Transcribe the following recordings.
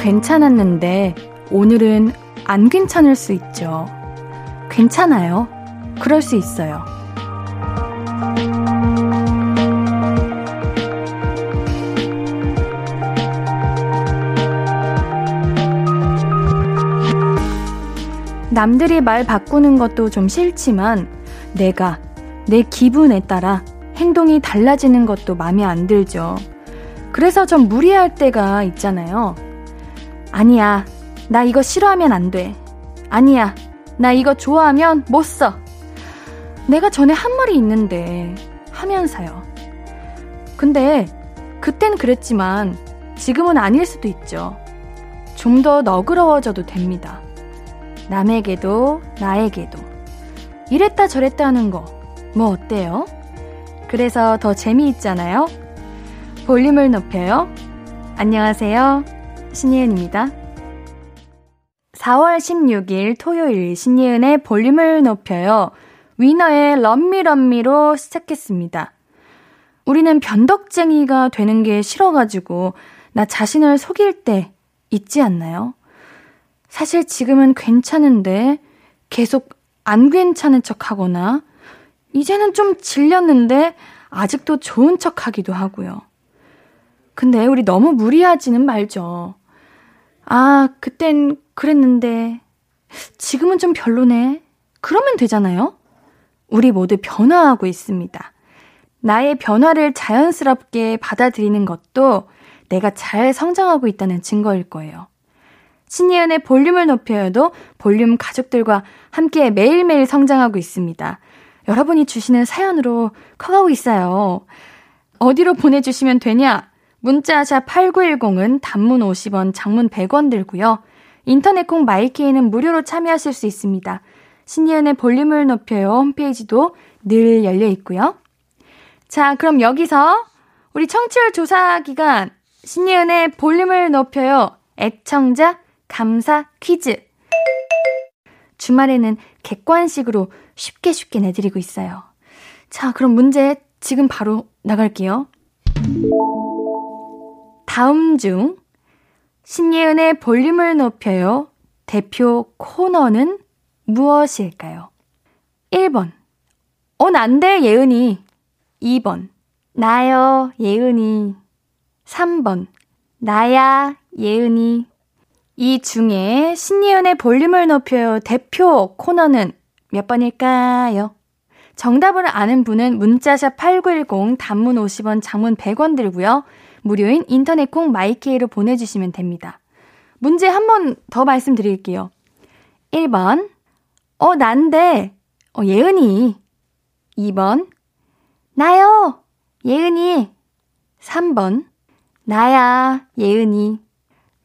괜찮았는데 오늘은 안 괜찮을 수 있죠. 괜찮아요. 그럴 수 있어요. 남들이 말 바꾸는 것도 좀 싫지만 내가 내 기분에 따라 행동이 달라지는 것도 마음에 안 들죠. 그래서 좀 무리할 때가 있잖아요. 아니야, 나 이거 싫어하면 안 돼. 아니야, 나 이거 좋아하면 못 써. 내가 전에 한 말이 있는데 하면서요. 근데 그땐 그랬지만 지금은 아닐 수도 있죠. 좀 더 너그러워져도 됩니다. 남에게도 나에게도 이랬다 저랬다 하는 거 뭐 어때요? 그래서 더 재미있잖아요. 볼륨을 높여요. 안녕하세요. 신예은입니다. 4월 16일 토요일 신예은의 볼륨을 높여요. 위너의 럼미럼미로 시작했습니다. 우리는 변덕쟁이가 되는 게 싫어가지고 나 자신을 속일 때 있지 않나요? 사실 지금은 괜찮은데 계속 안 괜찮은 척 하거나 이제는 좀 질렸는데 아직도 좋은 척 하기도 하고요. 근데 우리 너무 무리하지는 말죠. 아, 그땐 그랬는데 지금은 좀 별로네. 그러면 되잖아요? 우리 모두 변화하고 있습니다. 나의 변화를 자연스럽게 받아들이는 것도 내가 잘 성장하고 있다는 증거일 거예요. 신예은의 볼륨을 높여도 볼륨 가족들과 함께 매일매일 성장하고 있습니다. 여러분이 주시는 사연으로 커가고 있어요. 어디로 보내주시면 되냐? 문자샵 8910은 단문 50원, 장문 100원 들고요. 인터넷 콩 마이케이는 무료로 참여하실 수 있습니다. 신예은의 볼륨을 높여요 홈페이지도 늘 열려 있고요. 자, 그럼 여기서 우리 청취율 조사 기간 신예은의 볼륨을 높여요 애청자 감사 퀴즈. 주말에는 객관식으로 쉽게 쉽게 내드리고 있어요. 자, 그럼 문제 지금 바로 나갈게요. 다음 중 신예은의 볼륨을 높여요 대표 코너는 무엇일까요? 1번. 어, 난데, 예은이. 2번. 나요, 예은이. 3번. 나야, 예은이. 이 중에 신예은의 볼륨을 높여요 대표 코너는 몇 번일까요? 정답을 아는 분은 문자샵 8910 단문 50원 장문 100원 들고요. 무료인 인터넷 콩 마이케이로 보내주시면 됩니다. 문제 한 번 더 말씀드릴게요. 1번 어 난데 어 예은이 2번 나요 예은이 3번 나야 예은이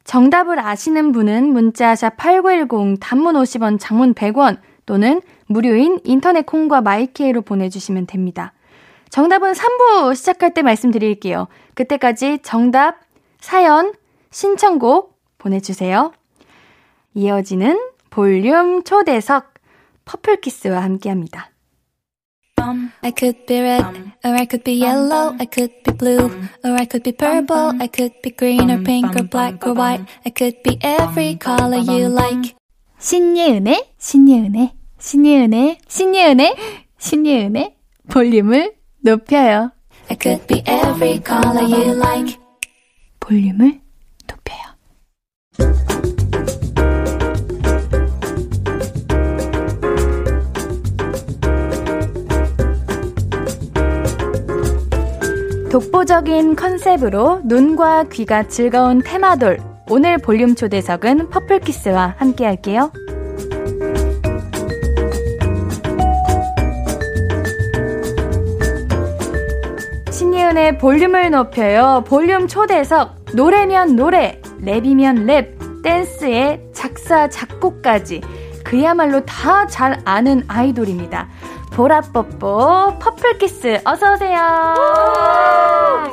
정답을 아시는 분은 문자샵 8910 단문 50원, 장문 100원 또는 무료인 인터넷 콩과 마이케이로 보내주시면 됩니다. 정답은 3부 시작할 때 말씀드릴게요. 그때까지 정답, 사연, 신청곡 보내주세요. 이어지는 볼륨 초대석 퍼플키스와 함께 합니다. I could be red, or I could be yellow, I could be blue, or I could be purple, I could be green or pink or black or white, I could be every color you like. 신예은의, 신예은의, 신예은의, 신예은의, 신예은의 볼륨을 높여요. I could be every color you like. 볼륨을 높여요. 독보적인 컨셉으로 눈과 귀가 즐거운 테마돌. 오늘 볼륨 초대석은 퍼플키스와 함께 할게요. 신예은의 볼륨을 높여요. 볼륨 초대석. 노래면 노래, 랩이면 랩, 댄스에 작사, 작곡까지. 그야말로 다 잘하는 아이돌입니다. 보라뽀뽀 퍼플키스 어서오세요.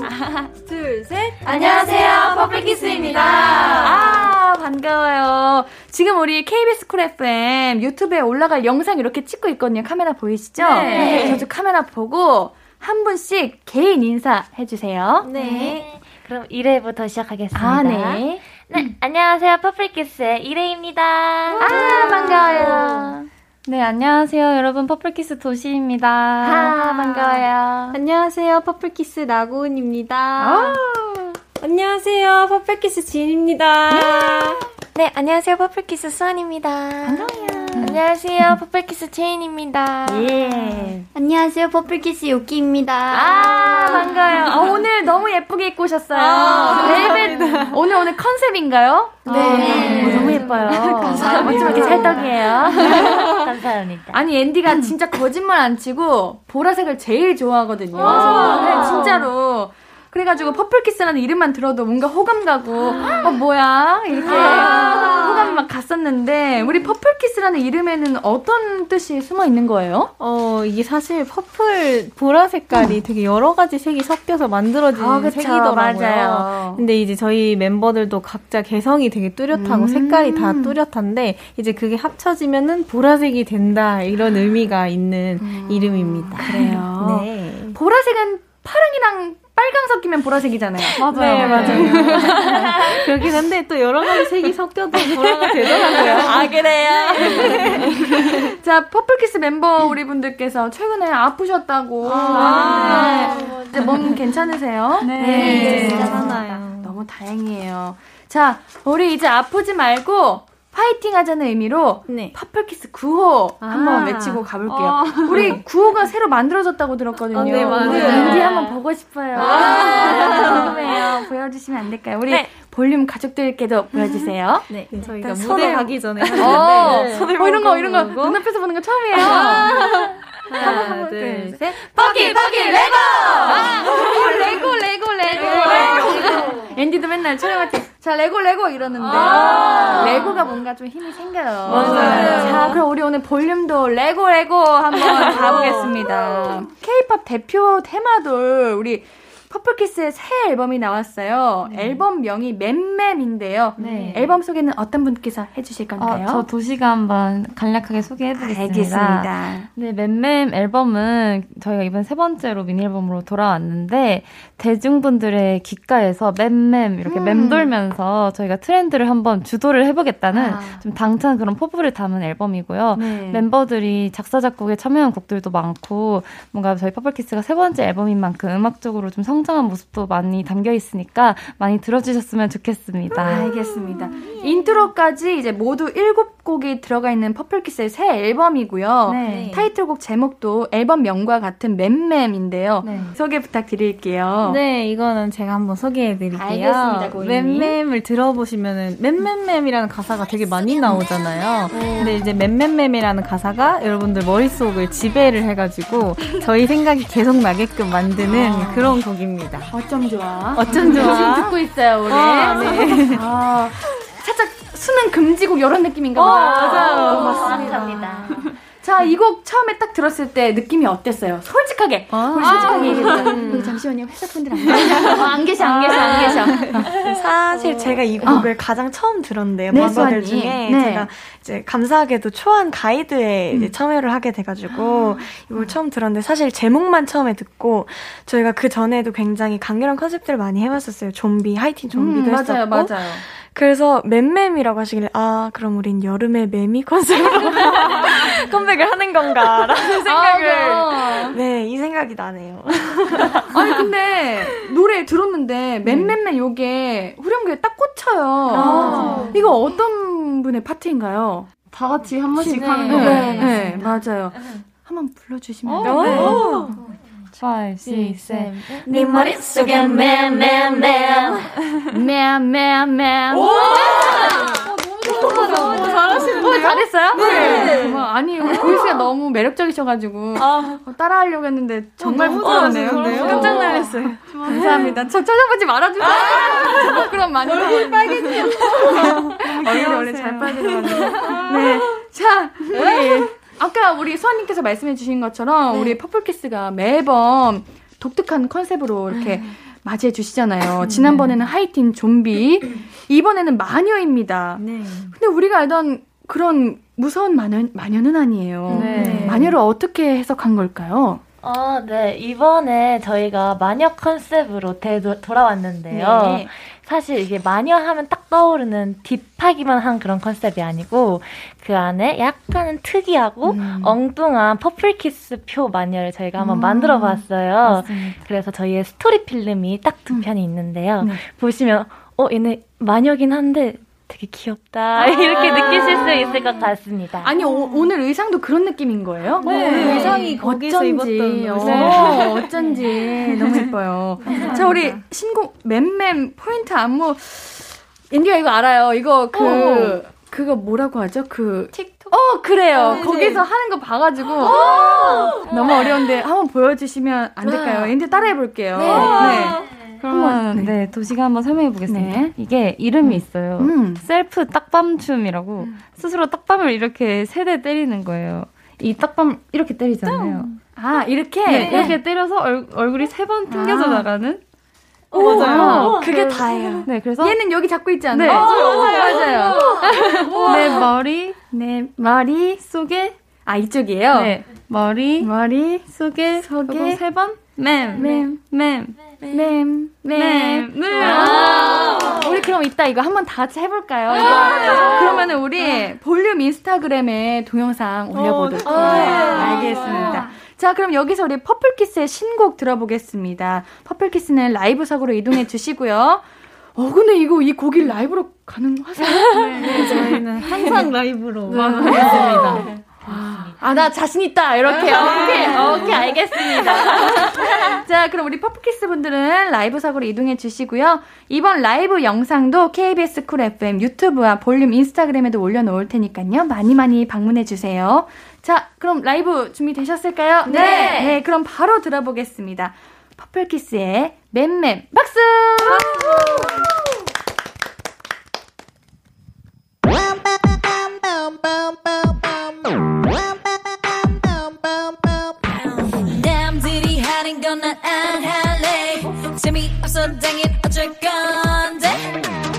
하나, 둘, 셋. 안녕하세요. 퍼플키스입니다. 아, 반가워요. 지금 우리 KBS 쿨 FM 유튜브에 올라갈 영상 이렇게 찍고 있거든요. 카메라 보이시죠? 네. 저도 카메라 보고 한 분씩 개인 인사 해 주세요. 네. 그럼 이레부터 시작하겠습니다. 아, 네. 네, 안녕하세요. 퍼플키스의 이레입니다. 아, 반가워요. 네, 안녕하세요. 여러분, 퍼플키스 도시입니다. 아, 반가워요. 안녕하세요. 퍼플키스 나고은입니다. 아. 안녕하세요. 퍼플키스 지은입니다. 네, 안녕하세요. 퍼플키스 수안입니다. 반가워요. 안녕하세요. 퍼플키스 채인입니다. 예. 안녕하세요. 퍼플키스 유키입니다. 아, 반가워요. 아, 오늘 너무 예쁘게 입고 오셨어요. 아, 벨벳. 오늘 오늘 컨셉인가요? 네. 네. 오, 너무 예뻐요. 감사합니다. 어쩜 이렇게 찰떡이에요. 감사합니다. 아니, 은디가 진짜 거짓말 안 치고 보라색을 제일 좋아하거든요. 네, 진짜로. 그래가지고 퍼플키스라는 이름만 들어도 뭔가 호감 가고 어 뭐야 이렇게 막 갔었는데 우리 퍼플키스라는 이름에는 어떤 뜻이 숨어 있는 거예요? 어 이게 사실 purple 보라 색깔이 음. 되게 여러 가지 색이 섞여서 만들어진 아, 색이더라고요. 맞아요. 근데 이제 저희 멤버들도 각자 개성이 되게 뚜렷하고 음~ 색깔이 다 뚜렷한데 이제 그게 합쳐지면은 보라색이 된다 이런 의미가 있는 음~ 이름입니다. 그래요. 네. 보라색은 파랑이랑 빨강 섞이면 보라색이잖아요. 맞아요. 네, 맞아요. 그렇긴 한데 또 여러 가지 색이 섞여도 보라가 되더라고요. 아, 그래요? 네. 자, 퍼플키스 멤버 우리 분들께서 최근에 아프셨다고. 아, 네. 이제 몸 괜찮으세요? 네. 네. 괜찮아요. 너무 다행이에요. 자, 우리 이제 아프지 말고 파이팅 하자는 의미로 네. 퍼플키스 구호 아. 한번 외치고 가볼게요. 어. 우리 구호가 새로 만들어졌다고 들었거든요. 어, 네, 맞아요. 은디 한번 보고 싶어요. 아. 궁금해요. 보여주시면 안 될까요? 우리 네. 볼륨 가족들께도 보여주세요. 네, 저희가 무대 가기 전에 어, 네. 어, 이런 거 이런 거 눈앞에서 보는 거 처음이에요. 하나, 둘, 셋. 퍼키 퍼키 let's go! 아, let's go let's go let's go. let's go. 은디도 맨날 촬영할 때 자, let's go, let's go 이러는데. 아~ 레고가 뭔가 좀 힘이 생겨요. 맞아요. 자, 그럼 우리 오늘 볼륨도 let's go, let's go 한번 가보겠습니다. 케이팝 대표 테마돌, 우리 퍼플키스의 새 앨범이 나왔어요. 네. 앨범명이 맴맴인데요. 네. 앨범 소개는 어떤 분께서 해주실 건가요? 어, 저 도시가 한번 간략하게 소개해드리겠습니다. 알겠습니다. 네, 맴맴 앨범은 저희가 이번 세 번째로 미니 앨범으로 돌아왔는데 대중분들의 귓가에서 맴맴 이렇게 음. 맴돌면서 저희가 트렌드를 한번 주도를 해보겠다는 아. 좀 당찬 그런 포부를 담은 앨범이고요. 네. 멤버들이 작사 작곡에 참여한 곡들도 많고 뭔가 저희 퍼플키스가 세 번째 앨범인 만큼 음악적으로 좀 성. 성장한 모습도 많이 담겨 있으니까 많이 들어주셨으면 좋겠습니다. 알겠습니다. 인트로까지 이제 모두 7곡이 들어가 있는 퍼플키스의 새 앨범이고요. 네. 타이틀곡 제목도 앨범 명과 같은 맴맴인데요. 네. 소개 부탁드릴게요. 네, 이거는 제가 한번 소개해 드릴게요. 알겠습니다, 맴맴을 들어보시면은 맴맴맴이라는 가사가 되게 많이 나오잖아요. 네. 근데 이제 맴맴맴이라는 가사가 여러분들 머릿속을 지배를 해가지고 저희 생각이 계속 나게끔 만드는 아. 그런 곡입니다. 있습니다. 어쩜 좋아. 어쩜 좋아. 지금 듣고 있어요, 우리. 아, 네. 아, 살짝 수능 금지곡 이런 느낌인가 보다. 어, 맞아요. 맞습니다. 자, 이 곡 처음에 딱 들었을 때 느낌이 어땠어요? 솔직하게. 아, 솔직하게 얘기해보자. 음. 잠시만요. 회사 분들 안 계셔. 어, 안 계셔, 안 계셔, 안 계셔. 사실 제가 이 곡을 어. 가장 처음 들었는데요. 네, 멤버들 중에 네. 제가 이제 감사하게도 초안 가이드에 음. 이제 참여를 하게 돼가지고 이걸 처음 들었는데 사실 제목만 처음에 듣고 저희가 그 전에도 굉장히 강렬한 컨셉들을 많이 해왔었어요. 좀비, 하이틴 좀비도 음, 했었고. 맞아요, 맞아요. 그래서 맴맴이라고 하시길래 아 그럼 우린 여름의 매미 컨셉으로 컴백 을 하는 건가라는 생각을 아, 네 이 생각이 나네요. 아니 근데 노래 들었는데 맴맴맨 요게 후렴구에 딱 꽂혀요. 아. 이거 어떤 분의 파트인가요? 다 같이 한 번씩 네. 하는 거 네, 네, 네, 맞아요. 한번 불러주시면 어, 네. 5, 6, 7. 네 머릿속에 맴맴맴 맴맴맴 오! 너무 잘하시는데요? 어, 잘했어요? 네. 네. 아니, 보이스가 너무 매력적이셔가지고 아. 어, 따라하려고 했는데 정말 어, 잘하네요. 깜짝 놀랐어요. 감사합니다. 저 찾아보지 말아주세요. 아. 그럼 많이 얼굴 빨개지요. 얼굴이 원래 잘 빨개져가지고. 네. 자, 우리 아까 우리 수안님께서 말씀해주신 것처럼 네. 우리 퍼플키스가 매번 독특한 컨셉으로 이렇게 음. 맞이해 주시잖아요. 네. 지난번에는 하이틴 좀비, 이번에는 마녀입니다. 네. 근데 우리가 알던 그런 무서운 마녀, 마녀는 아니에요. 네. 마녀를 어떻게 해석한 걸까요? 어, 네. 이번에 저희가 마녀 컨셉으로 되도, 돌아왔는데요. 네. 사실 이게 마녀 하면 딱 떠오르는 deep하기만 한 그런 컨셉이 아니고 그 안에 약간은 특이하고 음. 엉뚱한 퍼플키스 표 마녀를 저희가 한번 음. 만들어 봤어요. 그래서 저희의 스토리 필름이 딱 두 편이 있는데요. 네. 보시면 어 얘네 마녀긴 한데 되게 귀엽다 아~ 이렇게 느끼실 수 있을 것 같습니다. 아니 오늘 의상도 그런 느낌인 거예요? 네, 오늘 의상이 거기서 어쩐지, 입었던 어, 어쩐지 너무 예뻐요. 자 우리 신곡 맴맴 포인트 안무 은디가 이거 알아요. 이거 그 어. 그거 뭐라고 하죠? 그 틱톡. 어 그래요. 아, 거기서 하는 거 봐가지고 너무 어려운데 한번 보여주시면 안 될까요? 은디 따라해 볼게요. 네. 네. 그러면 네. 네, 도시가 한번 설명해 보겠습니다. 네. 이게 이름이 음. 있어요. 음. 셀프 딱밤춤이라고 음. 스스로 딱밤을 이렇게 세 대 때리는 거예요. 이 딱밤 이렇게 때리잖아요. 아 이렇게 네, 이렇게 때려서 얼, 얼굴이 세 번 튕겨져 아. 나가는. 오, 어, 맞아요. 오, 그게 그, 다예요. 네, 그래서 얘는 여기 잡고 있지 않아요? 네, 오, 맞아요. 맞아요. 내 머리, 내 머리 속에 아 이쪽이에요. 네, 머리, 머리 속에 속에 세 번, 맴, 맴, 맴. 맴, 맴, 맴. 우리 그럼 이따 이거 한번 다 같이 해볼까요? 그러면 은 우리 볼륨 인스타그램에 동영상 올려보도록 해요. 알겠습니다. 자, 그럼 여기서 우리 퍼플키스의 신곡 들어보겠습니다. 퍼플키스는 라이브석으로 이동해 주시고요. 어, 근데 이거 이 곡이 라이브로 가능하세요? 네, 저희는 항상 라이브로 네. 하겠습니다. 아, 나 자신 있다. 이렇게. 오케이. 오케이, 알겠습니다. 자, 그럼 우리 퍼플키스 분들은 라이브석으로 이동해 주시고요. 이번 라이브 영상도 KBS 쿨 FM 유튜브와 볼륨 인스타그램에도 올려놓을 테니까요. 많이 많이 방문해 주세요. 자, 그럼 라이브 준비되셨을까요? 네. 네, 네 그럼 바로 들어보겠습니다. 퍼플키스의 맴맴 박수! 건 난 안 할래. 재미없어 당연 어쩔 건데.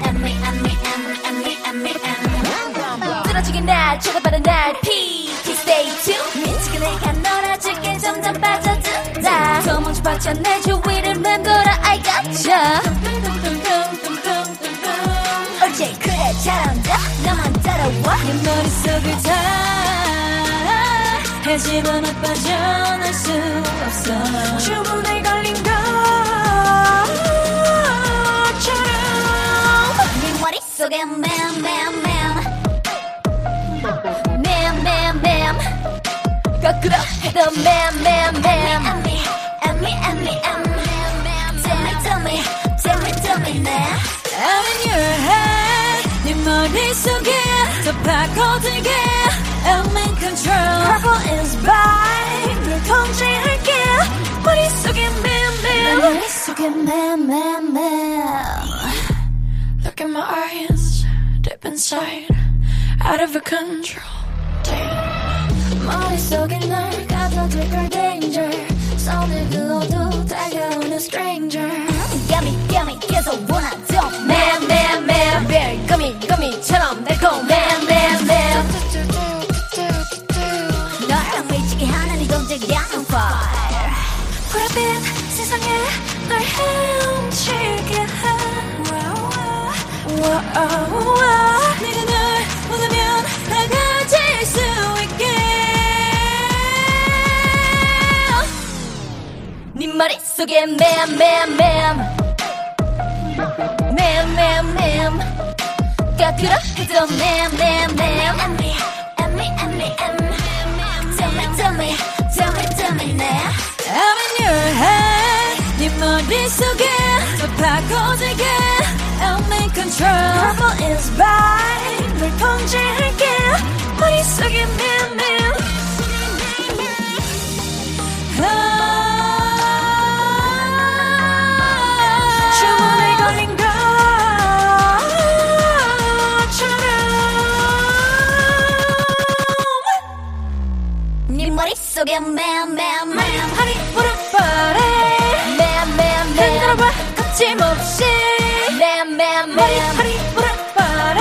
안미 안미 안미 안미 안미 안미. 뚫어지긴 날 쳐다봐는 날. PT stay tuned. 미치게 내가 놀아줄게 점점 빠져든다 더 먼저 받쳐 내 주위를 맴돌아 I gotcha. 옳지 그래 잘한다. 나만 따라와. 내 머릿속을 다 하지만 나 빠져날 수 없어. 주문에 걸린 것처럼. 네 머릿속에 맴맴맴. 맴맴맴. 거꾸로 해도 맴맴맴. Tell me, tell me, tell me, tell me, tell me now I'm in your head 네 머릿속에 더 파고들게 I'm in control Purple is by 널 통제할게 머릿속에 맴맴 머릿속에 맴맴맴 Look in my eyes Deep inside Out of control Damn 머릿속에 널 가둬둘 걸 danger 손을 그어도 다가오는 stranger Got me, got me 계속 원하던 Man, man, man 별 거미, 거미처럼 달콤 Man, man, man I'm on fire 불빛 세상에 널 헤엄치게 해. 내가 널 원하면 다 가질 수 있게. 네 머릿속에 맴 맴맴 맴맴맴 거꾸로 해도 맴맴맴 Emmy, Emmy, Emmy Tell me, tell me Tell me, tell me now I'm in your head 네 머릿속에 더 파고들게 I'm in control Purple is by 널 통제할게 머릿속에 맴맴 속에 맴맴맴 하리 무릎바래 맴맴맴 흔들어봐 거침없이. 맴맴맴 하리 무릎바래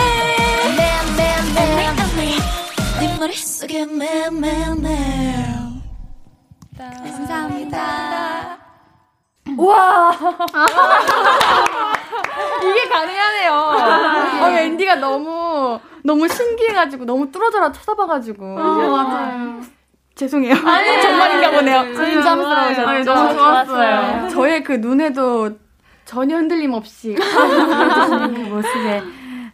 맴맴맴 네 머릿속에 맴맴맴 감사합니다. 와! 이게 가능하네요. 어, 앤디가 너무, 너무 신기해가지고, 너무 뚫어져라 쳐다봐가지고. 어, 맞아요. 죄송해요. 아니, 정말인가 보네요. 부담스러우셨죠? 너무 좋았어요. 저의 그 눈에도 전혀 흔들림 없이 그 모습에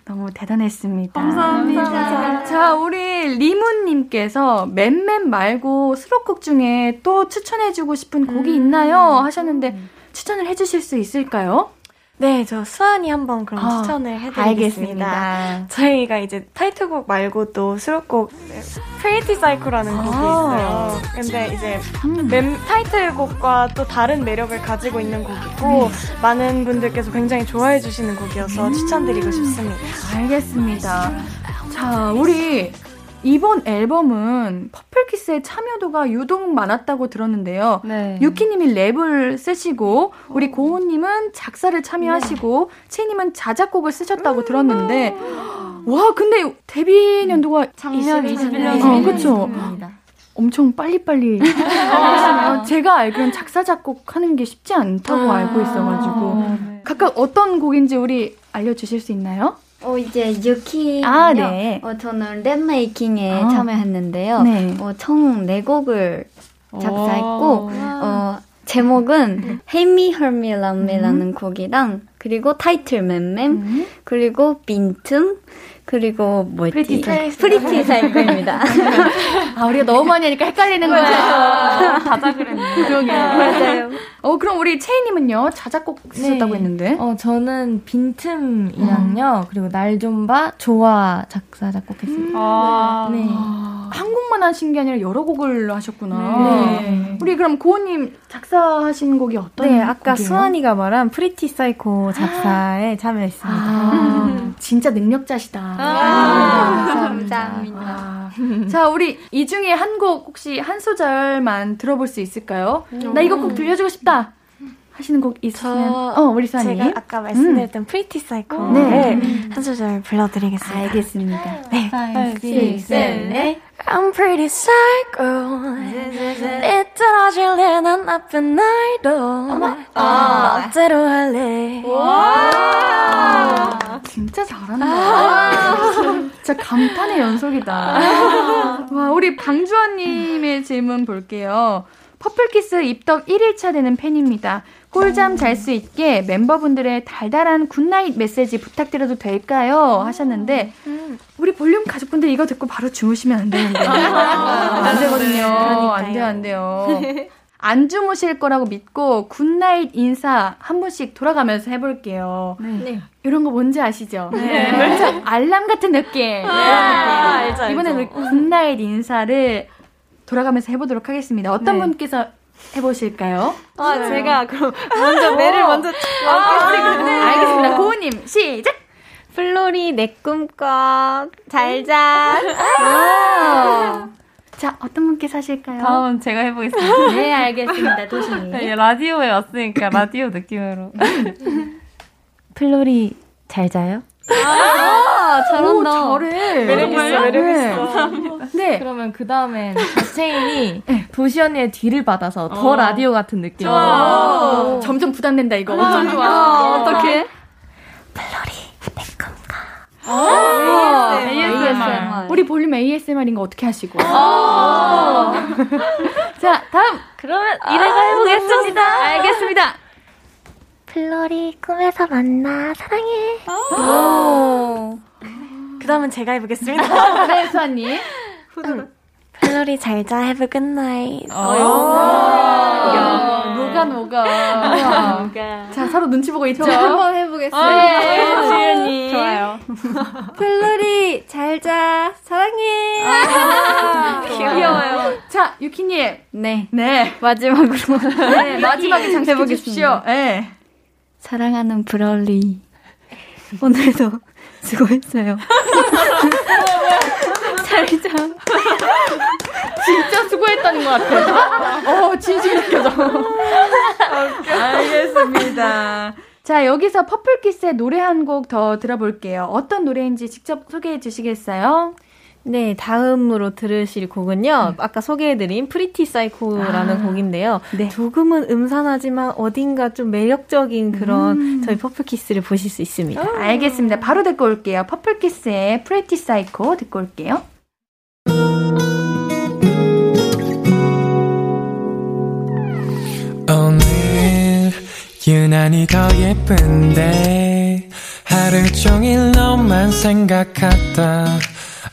너무 대단했습니다. 감사합니다. 자, 우리 리문님께서 맨맨 말고 수록곡 중에 또 추천해주고 싶은 곡이 있나요? 하셨는데 추천을 해주실 수 있을까요? 네, 저 수안이 한번 그럼 아, 추천을 해드리겠습니다. 알겠습니다. 저희가 이제 타이틀곡 말고 또 수록곡 Pretty Psycho라는 곡이 있어요. 근데 이제 음. 멤, 타이틀곡과 또 다른 매력을 가지고 있는 곡이고 음. 많은 분들께서 굉장히 좋아해 주시는 곡이어서 음. 추천드리고 싶습니다. 알겠습니다. 자, 우리 이번 앨범은 퍼플키스의 참여도가 유독 많았다고 들었는데요. 네. 유키님이 랩을 쓰시고 우리 고은님은 작사를 참여하시고 네. 채인님은 자작곡을 쓰셨다고 들었는데 와 근데 데뷔 년도가 작년 21년 어, 그렇죠. 엄청 빨리빨리 하시네요. 제가 알기로는 작사 작곡 하는 게 쉽지 않다고 아~ 알고 있어가지고 네. 각각 어떤 곡인지 우리 알려주실 수 있나요? 어 이제 유키 아, 네. 어 저는 랩 making에 아. 참여했는데요. 네. 어 총 네 곡을 작사했고 어 제목은 헤미 헐미 람미라는 음. 곡이랑 그리고 타이틀 맴맴 음. 그리고 빈틈 그리고 뭐였지? Pretty Psycho. Pretty Psycho입니다. 아, 우리가 너무 많이 하니까 헷갈리는 거예요. 자작 그랬네. 그러게. 맞아요. 어, 그럼 우리 채인님은요? 자작곡 쓰셨다고 네. 했는데? 어, 저는 빈틈이랑요, 음. 그리고 날 좀 봐, 좋아 작사, 작곡했습니다. 아. 네. 한 곡만 하신 게 아니라 여러 곡을 하셨구나. 네. 우리 그럼 고은님 작사하신 곡이 어떤 네, 아까 곡이에요? 수안이가 말한 Pretty Psycho 작사에 참여했습니다. 아, 진짜 능력자시다. 아, 감사합니다. 아. 자, 우리 이 중에 한 곡 혹시 한 소절만 들어볼 수 있을까요? 음. 나 이거 꼭 들려주고 싶다. 하시는 곡 있으면 어 우리 수안이 제가 아까 말씀드렸던 음. Pretty Psycho 네. 음. 한 소절 불러드리겠습니다. 알겠습니다. 네. 5, 6, 7, 8 I'm pretty psycho. 삐뚤어질래 난 나쁜 날도 멋대로 할래. 진짜 잘한다. 진짜 감탄의 연속이다. 와, 우리 방주원님의 질문 볼게요. 퍼플키스 입덕 1일차 되는 팬입니다. 꿀잠 잘 수 있게 멤버분들의 달달한 good night 메시지 부탁드려도 될까요? 하셨는데 우리 볼륨 가족분들 이거 듣고 바로 주무시면 안 되는데 안 되거든요. 안 돼요, 안 돼요. 안 주무실 거라고 믿고 good night 인사 한 번씩 돌아가면서 해볼게요. 네. 네. 이런 거 뭔지 아시죠? 네. 네. 알람 같은 느낌. 아, 알죠, 알죠. 이번에 우리 good night 인사를 돌아가면서 해보도록 하겠습니다. 어떤 네. 분께서 해보실까요? 아, 네. 제가 그럼 먼저 매를 먼저 아, 네. 알겠습니다. 고은님 시작. 플로리 내 꿈꿔 잘 자. 자, 어떤 분께서 하실까요? 다음 제가 해보겠습니다. 네, 알겠습니다. 도시님. 네, 라디오에 왔으니까 라디오 느낌으로. 플로리 잘 자요? 아, 잘한다. 오, 잘해. 매력 있어, 매력 있어. 네. 네. 그러면 그 다음엔 자, 채인이 네. 도시 언니의 뒤를 받아서 더 어. 라디오 같은 느낌으로. 어. 점점 부담된다, 이거. 어쩜 좋아. 어떻게? 플로리, 내 꿈 꿔. 아, ASMR. ASMR. 우리 볼륨 ASMR인 거 어떻게 하시고. 아. 자, 다음. 그러면 이레가 해보겠습니다. 알겠습니다. 플로리 꿈에서 만나 사랑해. 그 다음은 제가 해보겠습니다. 네, 수안님. 플로리 잘자 have a good night. 녹아 녹아. 녹아. 자 서로 눈치 보고 있죠. 한번 해보겠습니다. 네, 지은이. 좋아요. 플로리 잘자 사랑해. 아, 귀여워요. 자 유키님. 네. 네. 마지막으로. 네 마지막에 장식해 주십시오. 네. 사랑하는 브롤리. 오늘도 수고했어요. 잘자. 진짜 수고했다는 것 같아. 어, 진심 느껴져. 알겠습니다. 자, 여기서 퍼플키스의 노래 한 곡 더 들어볼게요. 어떤 노래인지 직접 소개해 주시겠어요? 네, 다음으로 들으실 곡은요. 음. 아까 소개해드린 Pretty Psycho라는 아, 곡인데요. 네. 조금은 음산하지만 어딘가 좀 매력적인 그런 음. 저희 퍼플키스를 보실 수 있습니다. 아, 알겠습니다. 바로 듣고 올게요. 퍼플키스의 Pretty Psycho 듣고 올게요. 오늘 유난히 더 예쁜데 하루 종일 너만 생각하다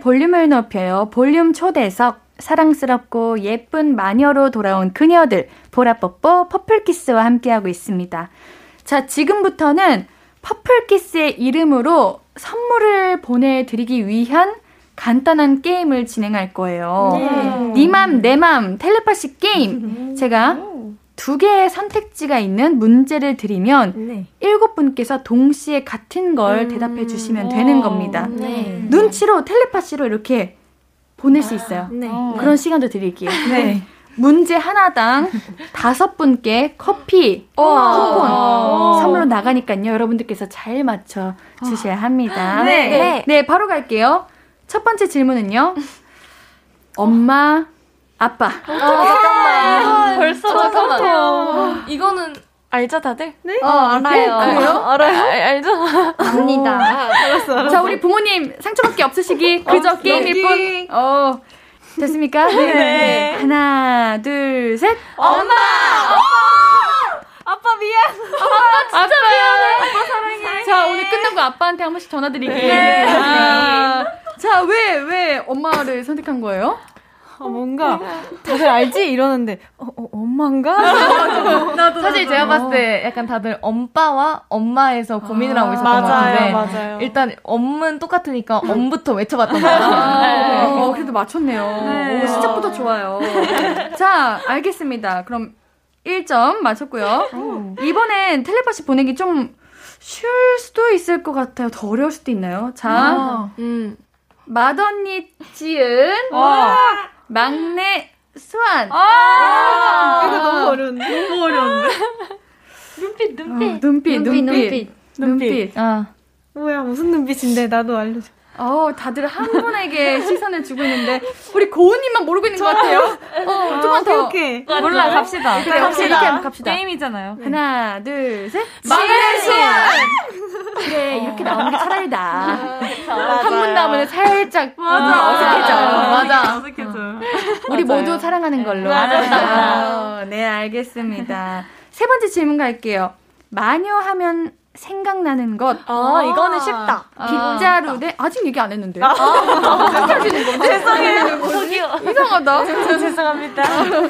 볼륨을 높여요. 볼륨 초대석. 사랑스럽고 예쁜 마녀로 돌아온 그녀들. 보라뽀뽀 퍼플키스와 함께하고 있습니다. 자, 지금부터는 퍼플키스의 이름으로 선물을 보내드리기 위한 간단한 게임을 진행할 거예요. 네. 니맘, 내 맘, 텔레파시 게임. 제가 두 개의 선택지가 있는 문제를 드리면 네. 일곱 분께서 동시에 같은 걸 음. 대답해 주시면 되는 겁니다. 네. 눈치로 텔레파시로 이렇게 보낼 수 있어요. 네. 그런 시간도 드릴게요. 네. 문제 하나당 다섯 분께 커피 쿠폰 선물로 나가니까요. 여러분들께서 잘 맞춰 주셔야 합니다. 네. 네. 네, 바로 갈게요. 첫 번째 질문은요. 엄마, 아빠. 아, 잠깐만. 아, 벌써 잠깐만. 이거는 알죠, 다들? 네? 어, 알아요. 아, 그래요? 알아요? 알, 알죠? 압니다. 아, 알았어, 알았어. 자, 우리 부모님 상처밖에 없으시기 그저 어, 게임일 뿐. 어. 됐습니까? 네. 네. 하나, 둘, 셋. 엄마! 아빠 미안. 아빠 진짜 미안해. 아빠 사랑해. 자, 오늘 끝나고 아빠한테 한 번씩 전화드릴게요. 네. 아, 자, 왜, 왜 엄마를 선택한 거예요? 어, 뭔가 다들 알지 이러는데 어, 어 엄마인가? 나도, 사실 제가 봤을 때 약간 다들 엄빠와 엄마에서 고민을 아, 하고 있었던 맞아요, 것 같은데 맞아요. 일단 엄은 똑같으니까 엄부터 외쳐봤던 것 같아요. 아, 네. 어, 그래도 맞췄네요. 네. 오, 시작부터 좋아요. 자, 알겠습니다. 그럼 1점 맞췄고요. 오. 이번엔 텔레파시 보내기 좀 쉬울 수도 있을 것 같아요. 더 어려울 수도 있나요? 자, 아, 음. 맏언니 지은 막내 수환. 아, 이거 너무 어려운데? 너무 어려운데? 눈빛, 눈빛. 어, 눈빛, 눈빛, 눈빛. 눈빛. 아. 뭐야, 무슨 눈빛인데? 나도 알려줘. 어, 다들 한 분에게 시선을 주고 있는데 우리 고은님만 모르고 있는 것 같아요. 어, 좀만 더. 오케이. 몰라, 갑시다. 그래, 갑시다. 갑시다. 게임이잖아요. 하나, 둘, 셋. 막내 수환! 그래, 이렇게 나오는 게 차라리 나. 한분 나오면 살짝 맞아. 어색해져. 맞아. 어색해져. 우리 모두 사랑하는 걸로. 맞아. 어, 네, 알겠습니다. 세 번째 질문 갈게요. 마녀 하면 생각나는 것. 아, 이거는 쉽다. 아, 빗자루 대 아 직 얘기 안 했는데. 아, 하시는 거 죄송해요. 이상하다. 죄송합니다.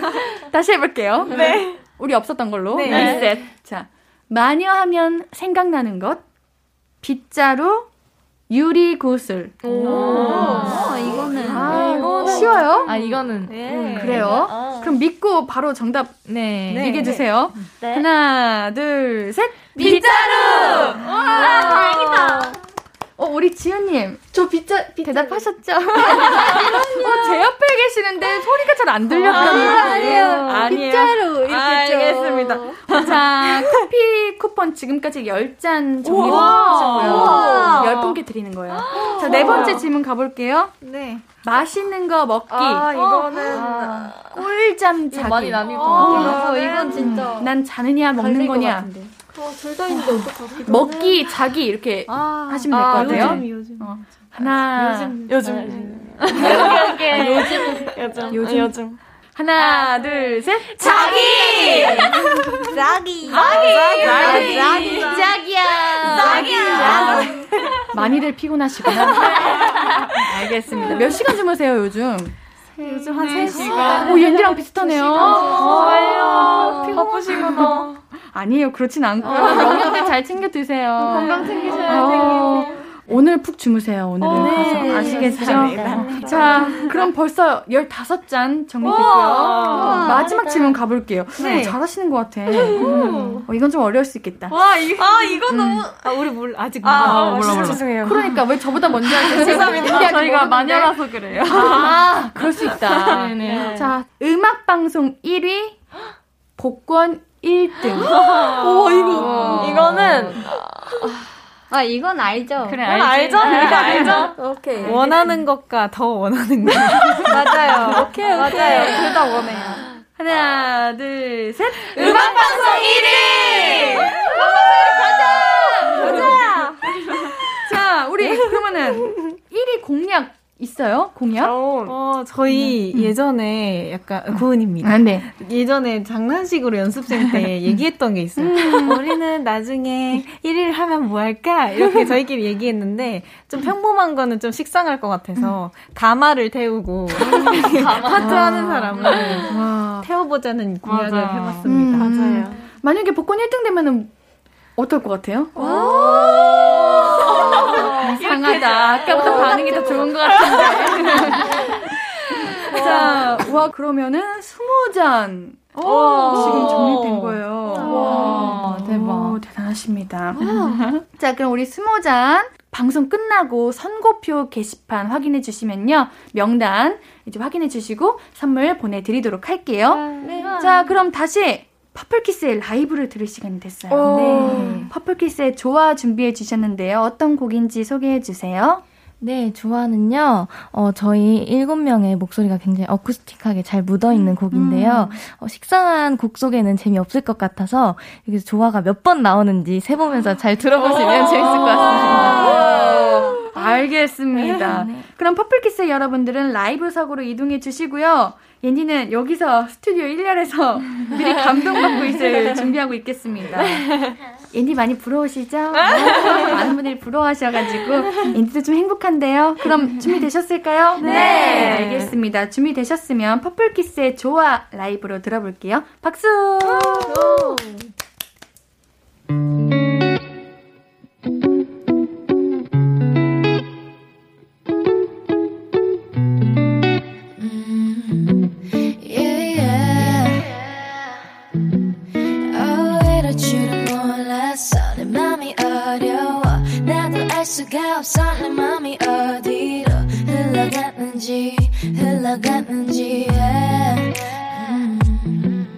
다시 해볼게요. 네. 우리 없었던 걸로. 네. 리셋. 자, 마녀 하면 생각나는 것. 빗자루, 유리 구슬. 오. 아, 이거는. 아, 이거는. 쉬워요? 아, 이거는. 네. 음, 그래요? 아. 그럼 믿고 바로 정답 네. 얘기해주세요. 네. 하나, 둘, 셋. 빗자루! 와, 다행이다. 어, 우리 지은님. 저 빗자, 빗자 대답하셨죠? 어, 제 옆에 계시는데 소리가 잘 안 들렸거든요. 아, 아니에요. 아니에요. 빗자루. 이렇게 알겠습니다. 자, 커피 쿠폰 지금까지 10잔 정리하셨고요. 10분께 드리는 거예요. 자, 네 번째 질문 가볼게요. 네. 맛있는 거 먹기. 아, 이거는 아, 꿀잠 자기. 많이 나뉠 것 같아요. 어, 이건 진짜. 음, 난 자느냐 먹는 거냐. 어, 둘다 있는데 어떡하지? 먹기, 자기 이렇게 아, 하시면 될 것 같아요. 요즘, 요즘. 어. 하나, 요즘, 요즘. 요즘. 요즘. 요즘. 요즘. 하나, 아, 둘, 셋. 자기! 자기! 자기! 자기! 자기! 자기야! 자기야! 많이들 피곤하시구나. 알겠습니다. 몇 시간 주무세요, 요즘? 요즘 한 3시간. 오, 옌디랑 비슷하네요. 아, 정말요. 바쁘시구나. 아니에요. 그렇진 않고요. 영양제 잘 챙겨 드세요. 건강 챙기셔야 돼요. 오늘 푹 주무세요. 오늘은 어, 가서 네, 아시겠죠? 네, 자, 그럼 벌써 15잔 정리됐고요. 마지막 질문 가볼게요. 네. 어, 잘하시는 것 같아. 음. 어, 이건 좀 어려울 수 있겠다. 와, 이, 아, 이거 음. 너무. 아, 우리 뭘, 아직 아, 아, 몰라, 몰라. 죄송해요. 그러니까 왜 저보다 먼저 하세요? 죄송합니다. 저희가 마녀라서 그래요. 아, 그럴 수 있다. 네네. 자, 음악방송 1위, 복권 1등. 오, 이거. 이거는. 아 이건 알죠. 그래 알죠. 이거 네, 알죠. 오케이. 원하는 것과 더 원하는 것. 맞아요. 오케이 오케이. 맞아요. 둘 다 원해요. 하나 둘 셋. 음악 방송 1위. 가자. 가자. 자 우리 그러면은 1위 공략 있어요? 공약? 어, 저희 음. 예전에 약간 고은입니다. 아, 네. 예전에 장난식으로 연습생 때 얘기했던 게 있어요. 음. 우리는 나중에 1일 하면 뭐 할까? 이렇게 저희끼리 얘기했는데 좀 평범한 거는 좀 식상할 것 같아서 가마를 태우고 파트 하는 사람을 와. 태워보자는 공약을 맞아. 해봤습니다. 음. 맞아요. 만약에 복권 1등 되면은 어떨 것 같아요? 이상하다. 아까부터 반응이 더 좋은 것 같은데. 자, 와, 그러면은 스무 잔. 지금 정리된 거예요. 와, 대박. 오, 대단하십니다. 자, 그럼 우리 스무 잔 방송 끝나고 선곡표 게시판 확인해 주시면요. 명단 이제 확인해 주시고 선물 보내드리도록 할게요. 네. 자, 그럼 다시 퍼플키스의 라이브를 들을 시간이 됐어요. 네. 퍼플키스의 좋아 준비해 주셨는데요. 어떤 곡인지 소개해 주세요. 네, 좋아는요, 어, 저희 일곱 명의 목소리가 굉장히 acoustic하게 잘 묻어 있는 곡인데요. 음. 어, 식상한 곡 소개는 재미없을 것 같아서, 여기서 좋아가 몇 번 나오는지 세 보면서 잘 들어보시면 재밌을 것 같습니다. 알겠습니다. 네. 그럼 퍼플키스 여러분들은 라이브석으로 이동해 주시고요. 옌디는 여기서 스튜디오 1열에서 미리 감동받고 있을 준비하고 있겠습니다. 옌디 많이 부러우시죠? 많은 분들이 부러워하셔가지고 옌디도 좀 행복한데요. 그럼 준비되셨을까요? 네. 네. 알겠습니다. 준비되셨으면 퍼플키스의 좋아 라이브로 들어볼게요. 박수! 수가 내 맘이 어디로 흘러갔는지 흘러갔는지 음.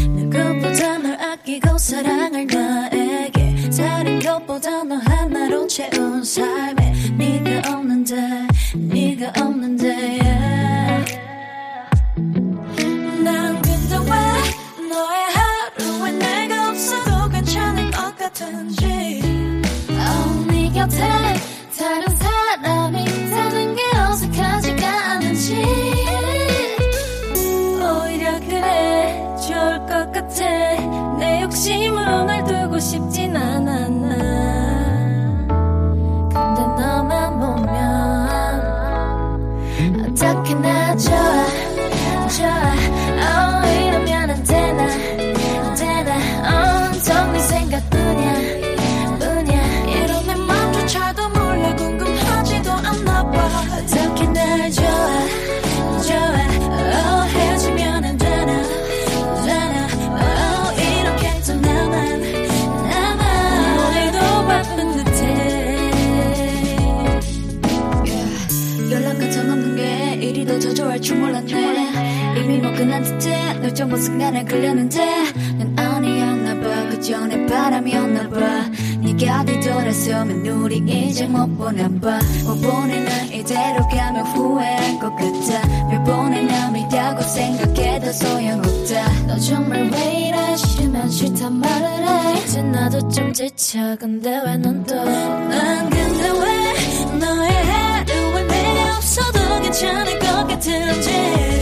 누구보다 널 아끼고 사랑을 나에게 다른 것보다 너 하나로 채운 삶 듯해 널좀 순간에 끌렸는데 난 아니었나 봐. 그저 내 바람이었나 봐. 네가 뒤돌아서면 우리 이제 못 보나 봐못 보내 난 이대로 가면 후회할 것 같아. 몇 번의 남이라고 생각해도 소용없다. 너 정말 왜 싫으면 싫단 말을 해? 이제 나도 좀 지쳐. 근데 왜 넌 또? 난 근데 왜 너의 하루에 내가 없어도 괜찮을 것 같은지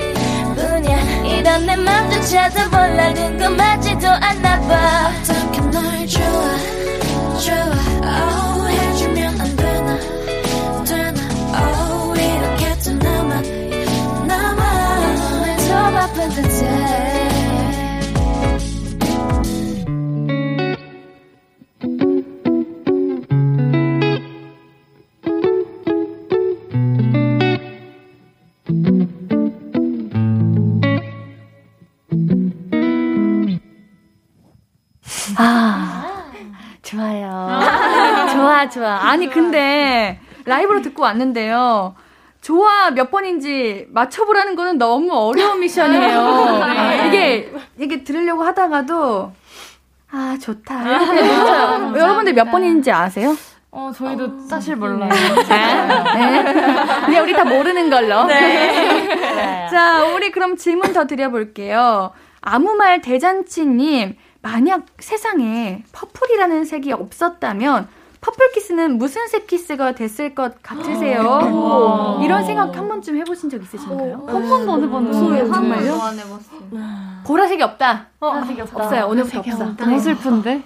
이런 내 맘조차도 몰라 궁금하지도 않나 봐. 어떻게 널 좋아 좋아. Oh, 해주면 안 되나 oh, 아니, 근데 라이브로 듣고 왔는데요. 좋아 몇 번인지 맞춰보라는 거는 너무 어려운 미션이에요. 네. 이게, 이게 들으려고 하다가도, 아, 좋다. 이렇게 여러분들 몇 번인지 아세요? 어, 저희도 어, 사실 몰라요. 네. 네. 우리 다 모르는 걸로. 네. 자, 우리 그럼 질문 더 드려볼게요. 아무 말 대잔치님, 만약 세상에 purple이라는 색이 없었다면, Purple Kiss는 무슨 색 키스가 됐을 것 같으세요? 오. 이런 생각 한 번쯤 해보신 적 있으신가요? 한 번도 안 해봤는데. 정말요? 안 해봤어요. 보라색이 없다. 어, 보라색이 없다. 없어요. 오늘부터 없어. 너무 슬픈데?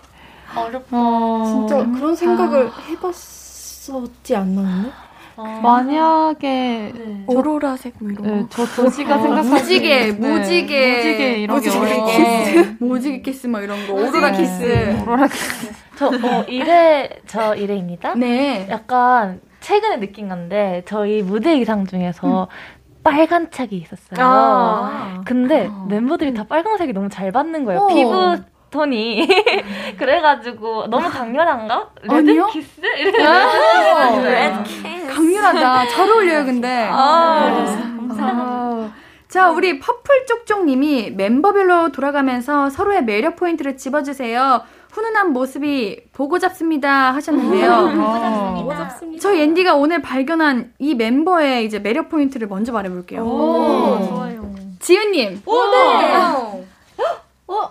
어렵다. 어... 진짜 그런 생각을 아. 해봤었지 않나요? 어. 만약에 네. 오로라색 뭐 이런 네, 저 도시가 어, 생각하기 무지개 무지개 무지개 이런 무지개 게 키스 무지개 키스 뭐 이런 거 오로라 키스 오로라 키스 저 어, 이레 저 이레입니다. 네. 약간 최근에 느낀 건데 저희 무대 의상 중에서 음. 빨간색이 있었어요. 아~ 근데 아~ 멤버들이 다 빨간색이 너무 잘 받는 거예요. 어. 피부 톤이 그래가지고 너무 강렬한가? Red Kiss? 아~ Red Kiss 강렬하다 잘 어울려요 근데 아~ 아~ 자 우리 퍼플 쪽쪽님이 멤버별로 돌아가면서 서로의 매력 포인트를 짚어주세요 훈훈한 모습이 보고 잡습니다 하셨는데요. 보고 잡습니다. 저희 앤디가 오늘 발견한 이 멤버의 이제 매력 포인트를 먼저 말해볼게요. 오, 좋아요. 지은님. 오, 네.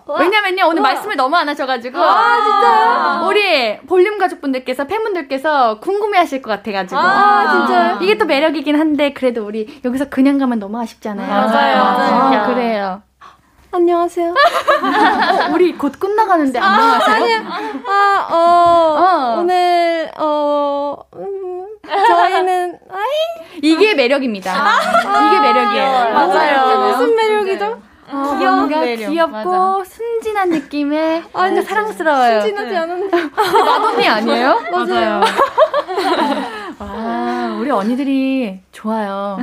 어? 왜냐면요 오늘 어? 말씀을 너무 안 하셔가지고 아 진짜요? 우리 볼륨 가족분들께서 팬분들께서 궁금해하실 것 같아가지고 아 진짜요? 이게 또 매력이긴 한데 그래도 우리 여기서 그냥 가면 너무 아쉽잖아요. 맞아요. 맞아요. 아, 그래요. 안녕하세요. 어, 우리 곧 끝나가는데 안녕하세요. 아, 어, 어, 오늘 어 음, 저희는 아이 이게 매력입니다. 아, 이게 매력이에요. 맞아요. 무슨 매력이죠? 어, 귀여운 매력. 귀엽고 맞아. 순진한 느낌의 아, 근데 사랑스러워요. 순진하지 네. 않은데. 마동이 아니에요? 맞아요. 와, 우리 언니들이 좋아요.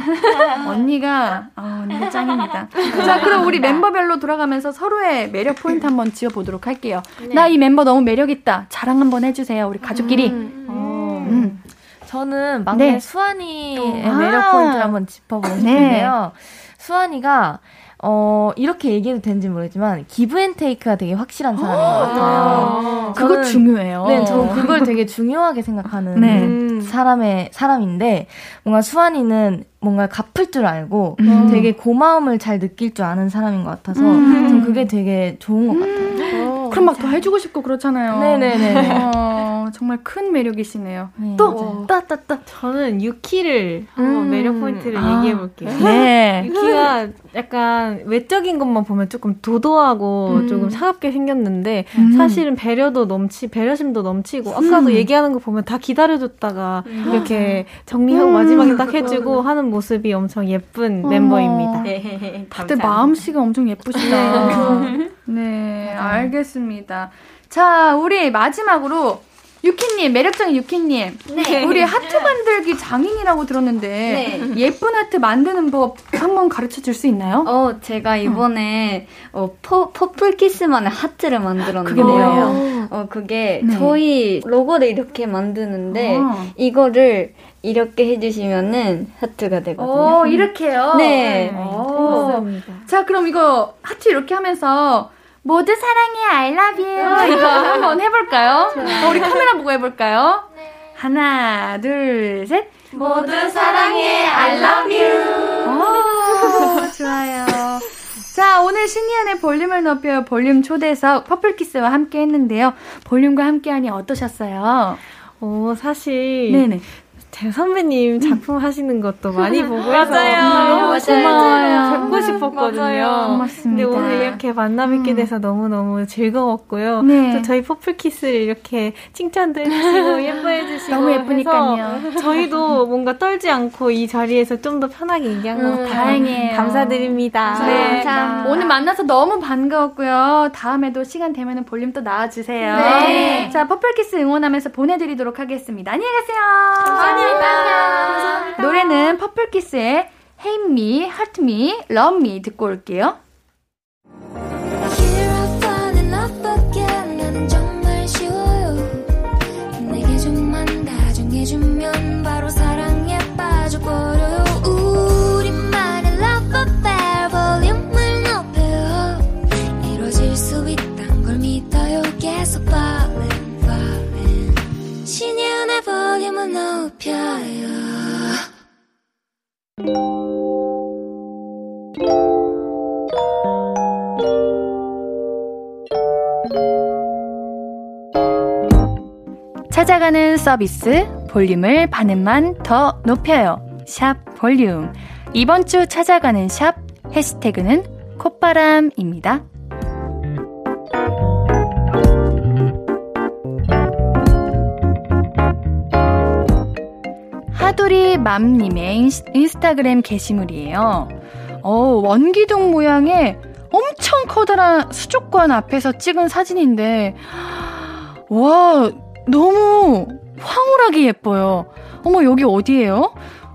언니가, 아, 언니가 짱입니다. 자, 그럼 우리 멤버별로 돌아가면서 서로의 매력 포인트 한번 짚어 보도록 할게요. 네. 나 이 멤버 너무 매력 있다. 자랑 한번 해주세요. 우리 가족끼리. 음. 어. 음. 저는 막내 네. 수안이의 아~ 매력 포인트를 한번 짚어보고 싶은데요. 네. 수안이가 어, 이렇게 얘기해도 되는지 모르지만, give and take가 되게 확실한 사람인 것 같아요. 아, 그거 중요해요. 네, 저는 그걸 되게 중요하게 생각하는 네. 사람의, 사람인데, 뭔가 수환이는 뭔가 갚을 줄 알고, 음. 되게 고마움을 잘 느낄 줄 아는 사람인 것 같아서, 음. 전 그게 되게 좋은 것 같아요. 어, 그럼 막 더 해주고 싶고 그렇잖아요. 네네네. 어, 정말 큰 매력이시네요. 네, 또, 따, 따, 따. 저는 유키를 한번 음. 매력 포인트를 아. 얘기해 볼게요. 네. 유키가 약간 외적인 것만 보면 조금 도도하고 음. 조금 차갑게 생겼는데 음. 사실은 배려도 넘치 배려심도 넘치고 아까도 음. 얘기하는 거 보면 다 기다려줬다가 음. 이렇게 정리하고 음. 마지막에 딱 해주고 하는 모습이 엄청 예쁜 어. 멤버입니다. 네, 다들 마음씨가 엄청 예쁘시다. 네, 네 알겠습니다. 자, 우리 마지막으로 유키님, 매력적인 유키님. 네. 우리 하트 만들기 장인이라고 들었는데, 네. 예쁜 하트 만드는 법 한번 가르쳐 줄 수 있나요? 어, 제가 이번에, 어, 어 퍼, Purple Kiss만의 하트를 만들었는데요. 그게 뭐예요? 어, 그게 네. 저희 로고를 이렇게 만드는데, 어. 이거를 이렇게 해주시면은 하트가 되거든요. 오, 이렇게요? 네. 오. 자, 그럼 이거 하트 이렇게 하면서, 모두 사랑해, I love you. 이거 한번 해볼까요? 어, 우리 카메라 보고 해볼까요? 네. 하나, 둘, 셋. 모두 사랑해, I love you. 오, 좋아요. 자, 오늘 신예은의 볼륨을 높여요 볼륨 초대석 Purple Kiss와 함께 했는데요. 볼륨과 함께하니 어떠셨어요? 어, 사실. 네네. 제 선배님 작품 하시는 것도 많이 보고 해서 맞아요. 맞아요. 뵙고 싶었거든요. 맞아요. 고맙습니다. 근데 오늘 이렇게 만나 뵙게 음. 돼서 너무너무 즐거웠고요. 네. 또 저희 Purple Kiss를 이렇게 칭찬도 해주시고 예뻐해 주시고 너무 예쁘니까요. 저희도 뭔가 떨지 않고 이 자리에서 좀 더 편하게 얘기한 것 음, 같아요. 다행이에요. 감사드립니다. 네. 자, 오늘 만나서 너무 반가웠고요. 다음에도 시간 되면 볼륨 또 나와주세요. 네. 자, Purple Kiss 응원하면서 보내드리도록 하겠습니다. 안녕히 가세요. 감사합니다. 감사합니다. 노래는 Purple Kiss의 Hate Me, Hurt Me, Love Me 듣고 올게요. 찾아가는 서비스 볼륨을 반음만 더 높여요. 샵 볼륨. 이번 주 찾아가는 샵 해시태그는 콧바람입니다. 하두리 맘님의 인스타그램 게시물이에요. 어, 원기둥 모양의 엄청 커다란 수족관 앞에서 찍은 사진인데, 와, 너무 황홀하게 예뻐요. 어머, 여기 어디예요?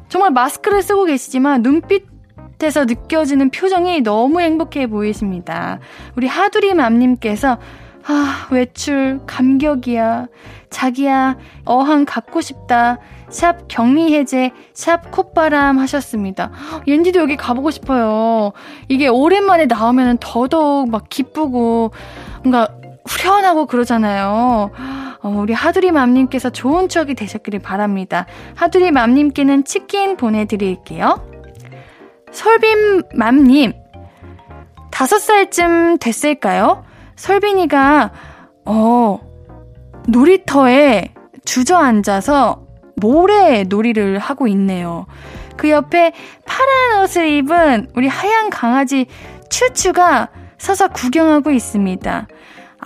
정말 마스크를 쓰고 계시지만 눈빛에서 느껴지는 표정이 너무 행복해 보이십니다. 우리 하두리 맘님께서 아, 외출, 감격이야. 자기야, 어항 갖고 싶다. 샵 격리해제, 샵 콧바람 하셨습니다. 옌디도 여기 가보고 싶어요. 이게 오랜만에 나오면 더더욱 막 기쁘고, 뭔가 후련하고 그러잖아요. 어, 우리 하두리 맘님께서 좋은 추억이 되셨기를 바랍니다. 하두리 맘님께는 치킨 보내드릴게요. 설빈 맘님, 다섯 살쯤 됐을까요? 설빈이가, 어, 놀이터에 주저앉아서 모래 놀이를 하고 있네요. 그 옆에 파란 옷을 입은 우리 하얀 강아지 추추가 서서 구경하고 있습니다.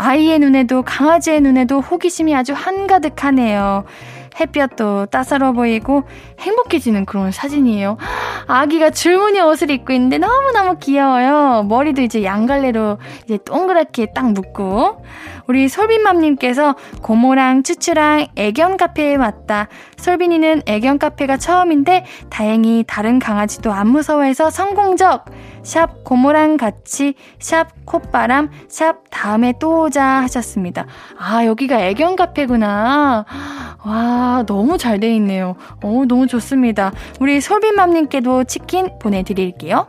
아이의 눈에도 강아지의 눈에도 호기심이 아주 한가득하네요. 햇볕도 따사로워 보이고 행복해지는 그런 사진이에요. 아기가 줄무늬 옷을 입고 있는데 너무너무 귀여워요. 머리도 이제 양갈래로 이제 동그랗게 딱 묶고. 우리 솔빈맘님께서 고모랑 추추랑 애견 카페에 왔다. 솔빈이는 애견 카페가 처음인데 다행히 다른 강아지도 안 무서워해서 성공적. 샵 고모랑 같이 샵 콧바람 샵 다음에 또 오자 하셨습니다. 아 여기가 애견 카페구나. 와 너무 잘 돼 있네요. 어 너무 좋습니다. 우리 솔빈맘님께도 치킨 보내드릴게요.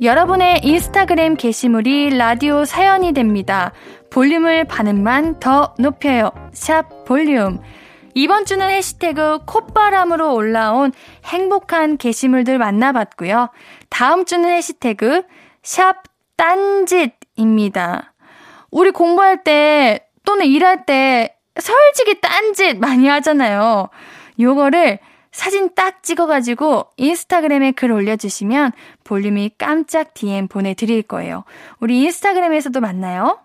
여러분의 인스타그램 게시물이 라디오 사연이 됩니다. 볼륨을 반음만 더 높여요. 샵 볼륨. 이번 주는 해시태그 콧바람으로 올라온 행복한 게시물들 만나봤고요. 다음 주는 해시태그 샵 딴짓입니다. 우리 공부할 때 또는 일할 때 솔직히 딴짓 많이 하잖아요. 요거를 사진 딱 찍어가지고 인스타그램에 글 올려주시면 볼륨이 깜짝 DM 보내드릴 거예요. 우리 인스타그램에서도 만나요.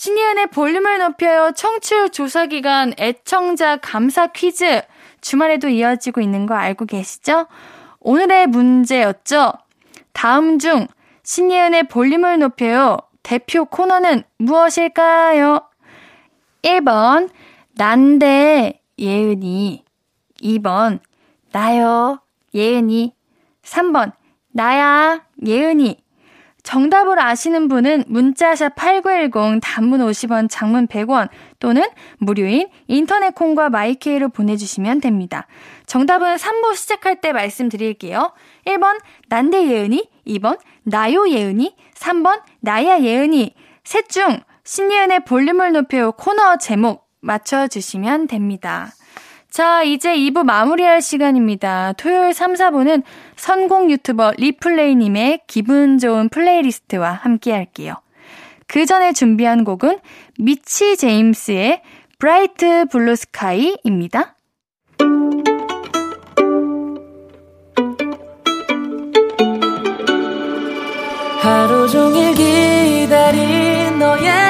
신예은의 볼륨을 높여요 청취율 조사 기간 애청자 감사 퀴즈 주말에도 이어지고 있는 거 알고 계시죠? 오늘의 문제였죠. 다음 중 신예은의 볼륨을 높여요 대표 코너는 무엇일까요? 1번 난데 예은이 2번 나요 예은이 3번 나야 예은이 정답을 아시는 분은 문자샵 8910 단문 50원, 장문 100원 또는 무료인 인터넷 콩과 마이케이로 보내주시면 됩니다. 정답은 3부 시작할 때 말씀드릴게요. 1번 난데 예은이, 2번 나요 예은이, 3번 나야 예은이 셋 중 신예은의 볼륨을 높여 코너 제목 맞춰주시면 됩니다. 자, 이제 2부 마무리할 시간입니다. 토요일 3, 4부는 선곡 유튜버 리플레이님의 기분 좋은 playlist와 함께 할게요. 그 전에 준비한 곡은 Mitch James의 Bright Blue Sky입니다. 하루 종일 기다린 너에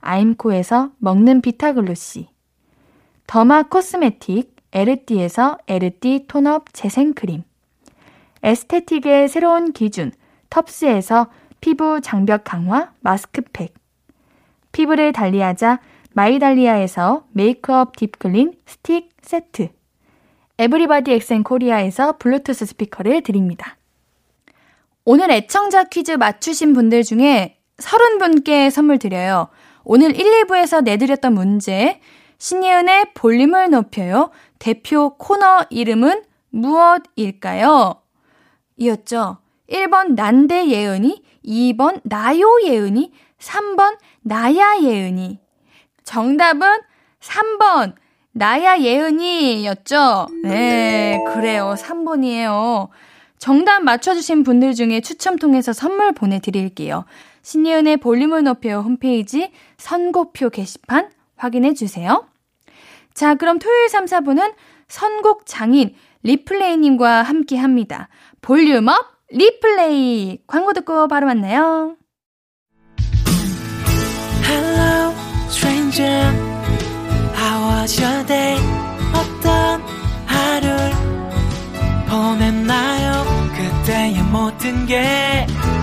아임코에서 먹는 비타글루시 derma cosmetic 에르띠에서 에르띠 tone up 재생크림 aesthetic의 새로운 기준 텁스에서 피부 장벽 강화 마스크팩 피부를 달리하자 마이달리아에서 메이크업 deep clean stick 세트 에브리바디 엑센 코리아에서 블루투스 스피커를 드립니다. 오늘 애청자 퀴즈 맞추신 분들 중에 30분께 선물 드려요. 오늘 1, 2부에서 내드렸던 문제, 신예은의 볼륨을 높여요. 대표 코너 이름은 무엇일까요? 이었죠. 1번 난데 예은이, 2번 나요 예은이, 3번 나야 예은이. 정답은 3번 나야 예은이였죠? 네, 그래요. 3번이에요. 정답 맞춰주신 분들 중에 추첨 통해서 선물 보내드릴게요. 신예은의 볼륨을 높여 홈페이지 선곡표 게시판 확인해 주세요. 자, 그럼 토요일 3, 4분은 선곡 장인 리플레이님과 함께 합니다. 볼륨업 리플레이! 광고 듣고 바로 만나요. Hello, stranger. How was your day? 어떤 하루를 보냈나요? 그때의 모든 게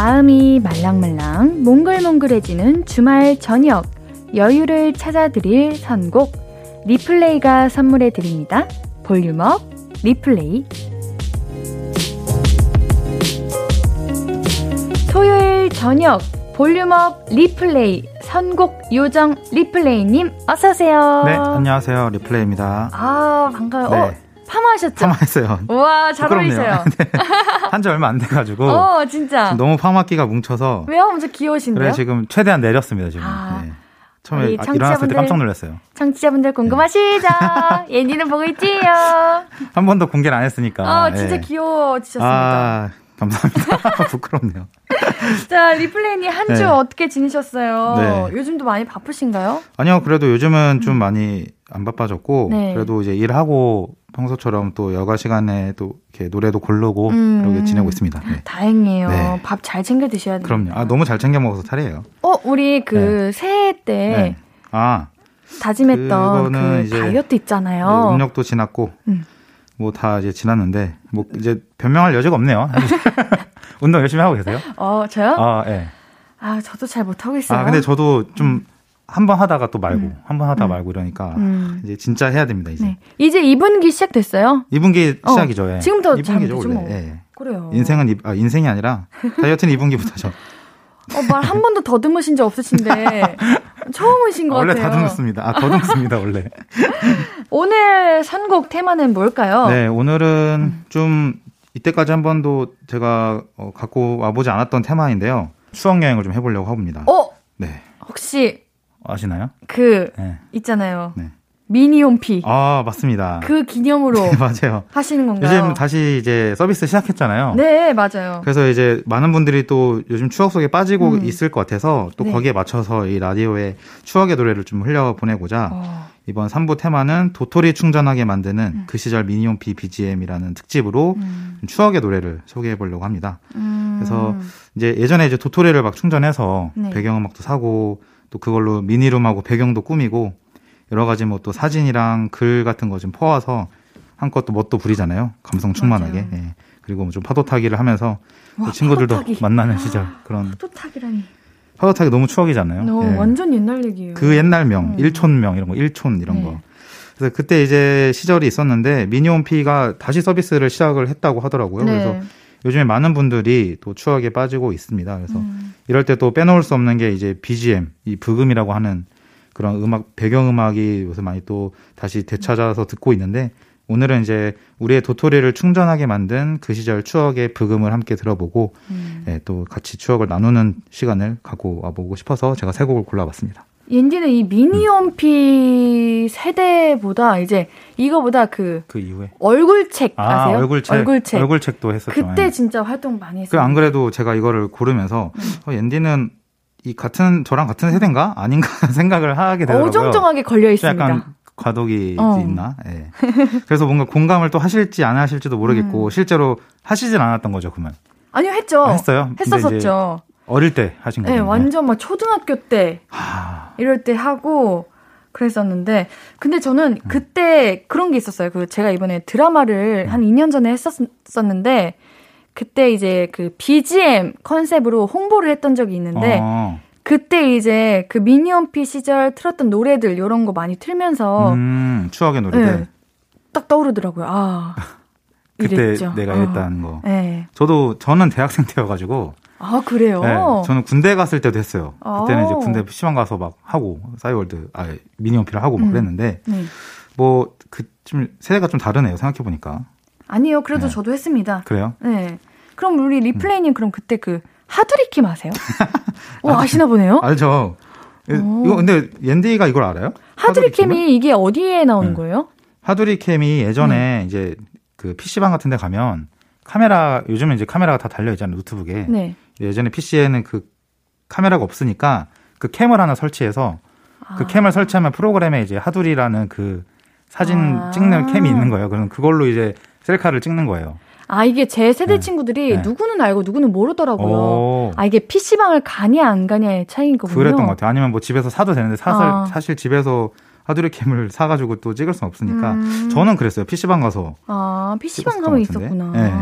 마음이 말랑말랑 몽글몽글해지는 주말 저녁 여유를 찾아드릴 선곡 리플레이가 선물해 드립니다. volume up 리플레이 토요일 저녁 volume up 리플레이 선곡 요정 리플레이님 어서 오세요. 네, 안녕하세요. 리플레이입니다. 아, 반가워요. 네. 어, 파마하셨죠? 파마했어요. 우와, 잘 어울리세요. 네. 한지 얼마 안 돼가지고. 어, 진짜. 너무 파마기가 뭉쳐서. 왜요? 엄청 귀여우신데요? 그래, 지금 최대한 내렸습니다, 지금. 아. 네. 처음에 아, 일어났을 때 깜짝 놀랐어요. 청취자분들 궁금하시죠? 네. 예니는 보고 있지요? 한 번도 공개를 안 했으니까. 아, 진짜 네. 귀여워지셨습니다. 아, 감사합니다. 부끄럽네요. 자, 리플레이님 한주 네. 어떻게 지내셨어요? 네. 요즘도 많이 바쁘신가요? 아니요, 그래도 요즘은 좀 음. 많이 안 바빠졌고, 네. 그래도 이제 일하고 평소처럼 또 여가 시간에 또 이렇게 노래도 고르고 음. 그렇게 지내고 있습니다. 네. 다행이에요. 네. 밥잘 챙겨 드셔야 돼요. 그럼요. 아, 너무 잘 챙겨 먹어서 탈이에요. 어, 우리 그 네. 새해 때 네. 아, 다짐했던 그 다이어트 있잖아요. 네, 음력도 지났고 음. 뭐다 이제 지났는데 뭐 이제 변명할 여지가 없네요. 운동 열심히 하고 계세요? 어, 저요? 아, 예. 아, 저도 잘 못하고 있어요. 아, 근데 저도 좀 음. 한 번 하다가 또 말고 음. 한번 하다 음. 말고 이러니까 음. 이제 진짜 해야 됩니다 이제. 네. 이제 2분기 시작됐어요? 2분기 어, 시작이죠. 예. 지금부터 2분기죠 원래. 뭐. 예. 그래요. 인생은 이, 아, 인생이 아니라 다이어트는 2분기부터죠. 어, 말 한 번도 더듬으신 적 없으신데 처음 오신 것 원래 같아요. 원래 다듬습니다. 아, 더듬습니다, 원래. 오늘 선곡 테마는 뭘까요? 네, 오늘은 좀 이때까지 한 번도 제가 어, 갖고 와보지 않았던 테마인데요. 수학 여행을 좀 해보려고 합니다. 어? 네. 혹시 아시나요? 그 네. 있잖아요. 네. 미니홈피. 아, 맞습니다. 그 기념으로. 네, 맞아요. 하시는 건가요? 요즘 다시 이제 서비스 시작했잖아요. 네, 맞아요. 그래서 이제 많은 분들이 또 요즘 추억 속에 빠지고 음. 있을 것 같아서 또 네. 거기에 맞춰서 이 라디오에 추억의 노래를 좀 흘려 보내고자 어. 이번 3부 테마는 도토리 충전하게 만드는 음. 그 시절 미니홈피 BGM이라는 특집으로 음. 추억의 노래를 소개해 보려고 합니다. 음. 그래서 이제 예전에 이제 도토리를 막 충전해서 네. 배경음악도 사고 또 그걸로 미니룸하고 배경도 꾸미고 여러 가지 뭐 또 사진이랑 글 같은 거 좀 퍼와서 한껏 또 멋도 부리잖아요. 감성 충만하게. 예. 그리고 뭐 좀 파도 타기를 하면서 와, 친구들도 파도타기. 만나는 시절 그런 파도 타기라니. 파도 타기 너무 추억이잖아요. 어, 예. 완전 옛날 얘기예요. 그 옛날 명, 음. 일촌명 이런 거, 일촌 이런 네. 거. 그래서 그때 이제 시절이 있었는데 미니홈피가 다시 서비스를 시작을 했다고 하더라고요. 네. 그래서 요즘에 많은 분들이 또 추억에 빠지고 있습니다. 그래서 음. 이럴 때 또 빼놓을 수 없는 게 이제 BGM, 이 브금이라고 하는 그런 음악 배경 음악이 요새 많이 또 다시 되찾아서 듣고 있는데 오늘은 이제 우리의 도토리를 충전하게 만든 그 시절 추억의 브금을 함께 들어보고 음. 예, 또 같이 추억을 나누는 시간을 갖고 와보고 싶어서 제가 세 곡을 골라봤습니다. 옌디는 이 미니홈피 음. 세대보다 이제 이거보다 그, 그 이후에 얼굴책 아, 아세요? 얼굴책. 얼굴책. 얼굴책도 했었죠. 그때 예. 진짜 활동 많이 했어요. 그안 그래도 제가 이거를 고르면서 음. 어, 옌디는 이 같은 저랑 같은 세대인가 아닌가 생각을 하게 되더라고요. 어정쩡하게 걸려 있습니다. 약간 과도기 어. 있나? 예. 그래서 뭔가 공감을 또 하실지 안 하실지도 모르겠고 음. 실제로 하시진 않았던 거죠, 그만. 아니요, 했죠. 아, 했어요. 했었었죠. 어릴 때 하신 거예요. 네, 완전 막 초등학교 때 하... 이럴 때 하고 그랬었는데 근데 저는 음. 그때 그런 게 있었어요. 그 제가 이번에 드라마를 음. 한 2년 전에 했었었는데 그때 이제 그 BGM 컨셉으로 홍보를 했던 적이 있는데 어. 그때 이제 그 미니홈피 시절 틀었던 노래들 이런 거 많이 틀면서 음, 추억의 노래들 네, 딱 떠오르더라고요. 아 그때 이랬죠. 내가 했다는 어. 거. 네. 저도 저는 대학생 때여가지고 아 그래요? 네, 저는 군대 갔을 때도 했어요. 그때는 이제 군대 PC방 가서 막 하고 싸이월드 아 미니홈피를 하고 막 음. 그랬는데 네. 뭐그좀 세대가 좀 다르네요. 생각해 보니까. 아니요, 그래도 네. 저도 했습니다. 그래요? 네. 그럼 우리 리플레이님 음. 그럼 그때 그 하두리킴 아세요? 어, 아시나 보네요? 알죠. 오. 이거 근데 옌디가 이걸 알아요? 하두리캠이 이게 어디에 나오는 네. 거예요? 하두리캠이 예전에 네. 이제 그 PC방 같은 데 가면 카메라 요즘은 이제 카메라가 다 달려 있잖아요, 노트북에. 네. 예전에 PC에는 그 카메라가 없으니까 그 캠을 하나 설치해서 그 아. 그 캠을 설치하면 프로그램에 이제 하두리라는 그 사진 아. 찍는 캠이 있는 거예요. 그럼 그걸로 이제 셀카를 찍는 거예요. 아, 이게 제 세대 네. 친구들이 네. 누구는 알고 누구는 모르더라고요. 오. 아, 이게 PC방을 가냐 안 가냐의 차이인 거군요. 그랬던 것 같아요. 아니면 뭐 집에서 사도 되는데 사실, 아. 사실 집에서 하드리캠을 사가지고 또 찍을 수는 없으니까 음. 저는 그랬어요. PC방 가서. 아, PC방 가면 있었구나. 네.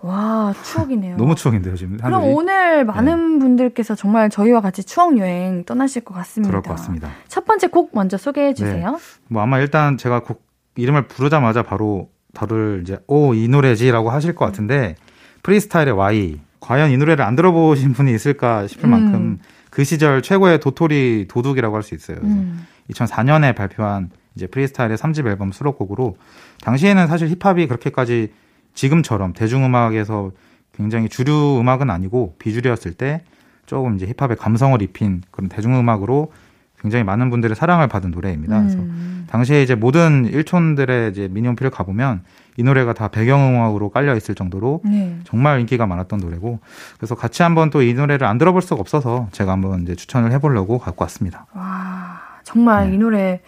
와, 추억이네요. 너무 추억인데요, 지금. 그럼 하늘이. 오늘 많은 네. 분들께서 정말 저희와 같이 추억 여행 떠나실 것 같습니다. 그럴 것 같습니다. 첫 번째 곡 먼저 소개해 주세요. 네. 뭐 아마 일단 제가 곡 이름을 부르자마자 바로 다들 이제 오 이 노래지라고 하실 것 같은데 프리스타일의 Y 과연 이 노래를 안 들어보신 분이 있을까 싶을 음. 만큼 그 시절 최고의 도토리 도둑이라고 할 수 있어요. 음. 2004년에 발표한 이제 프리스타일의 3집 앨범 수록곡으로 당시에는 사실 힙합이 그렇게까지 지금처럼 대중음악에서 굉장히 주류 음악은 아니고 비주류였을 때 조금 이제 힙합의 감성을 입힌 그런 대중음악으로 굉장히 많은 분들의 사랑을 받은 노래입니다. 음. 그래서 당시에 이제 모든 일촌들의 이제 미니홈피를 가보면 이 노래가 다 배경음악으로 깔려 있을 정도로 네. 정말 인기가 많았던 노래고 그래서 같이 한번 또 이 노래를 안 들어볼 수가 없어서 제가 한번 이제 추천을 해보려고 갖고 왔습니다. 와 정말 네. 이 노래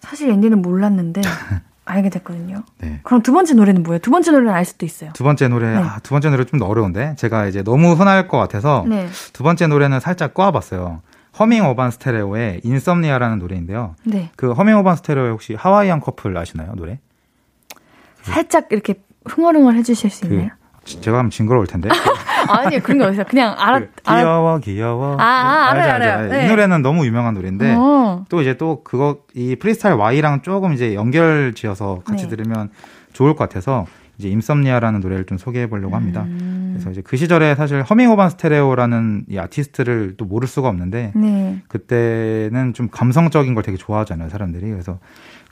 사실 앤디는 몰랐는데 알게 됐거든요. 네. 그럼 두 번째 노래는 뭐예요? 두 번째 노래는 알 수도 있어요. 두 번째 노래, 네. 아, 두 번째 노래 좀 어려운데 제가 이제 너무 흔할 것 같아서 네. 두 번째 노래는 살짝 꼬아봤어요. 허밍 어반 스테레오의 Insomnia라는 노래인데요. 네. 그 허밍 어반 스테레오 혹시 Hawaiian Couple 아시나요, 노래? 살짝 이렇게 흥얼흥얼 해주실 수 그, 있나요? 제가 하면 징그러울 텐데. 아니 그런 게 어디서 그냥 알아. 그, 귀여워 귀여워. 아, 아 알아요 알아요. 알아요. 네. 이 노래는 너무 유명한 노래인데 어. 또 이제 또 그거 이 프리스타일 Y랑 조금 이제 연결 지어서 같이 네. 들으면 좋을 것 같아서 이제 Insomnia라는 노래를 좀 소개해 보려고 합니다. 음. 그래서 이제 그 시절에 사실 허밍 어반 스테레오라는 이 아티스트를 또 모를 수가 없는데 네. 그때는 좀 감성적인 걸 되게 좋아하잖아요 사람들이 그래서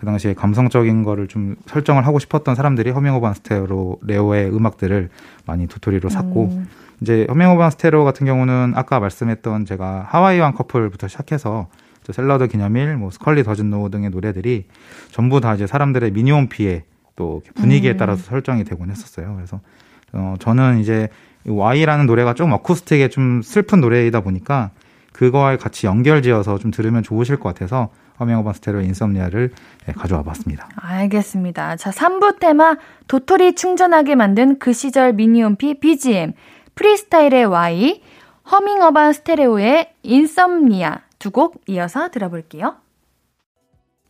그 당시에 감성적인 거를 좀 설정을 하고 싶었던 사람들이 허밍 어반 스테레오의 음악들을 많이 도토리로 샀고 음. 이제 허밍 어반 스테레오 같은 경우는 아까 말씀했던 제가 Hawaiian Couple부터 시작해서 샐러드 기념일, 뭐 Scully Doesn't Know 등의 노래들이 전부 다 이제 사람들의 미니홈피에 또 분위기에 음. 따라서 설정이 되곤 했었어요. 그래서 어 저는 이제 Y라는 노래가 좀 어쿠스틱에 좀 슬픈 노래이다 보니까 그거와 같이 연결지어서 좀 들으면 좋으실 것 같아서 허밍어반 스테레오 Insomnia를 네, 가져와 봤습니다. 알겠습니다. 자, 3부 테마 도토리 충전하게 만든 그 시절 미니홈피 BGM 프리스타일의 Y 허밍어반 스테레오의 Insomnia 두 곡 이어서 들어볼게요.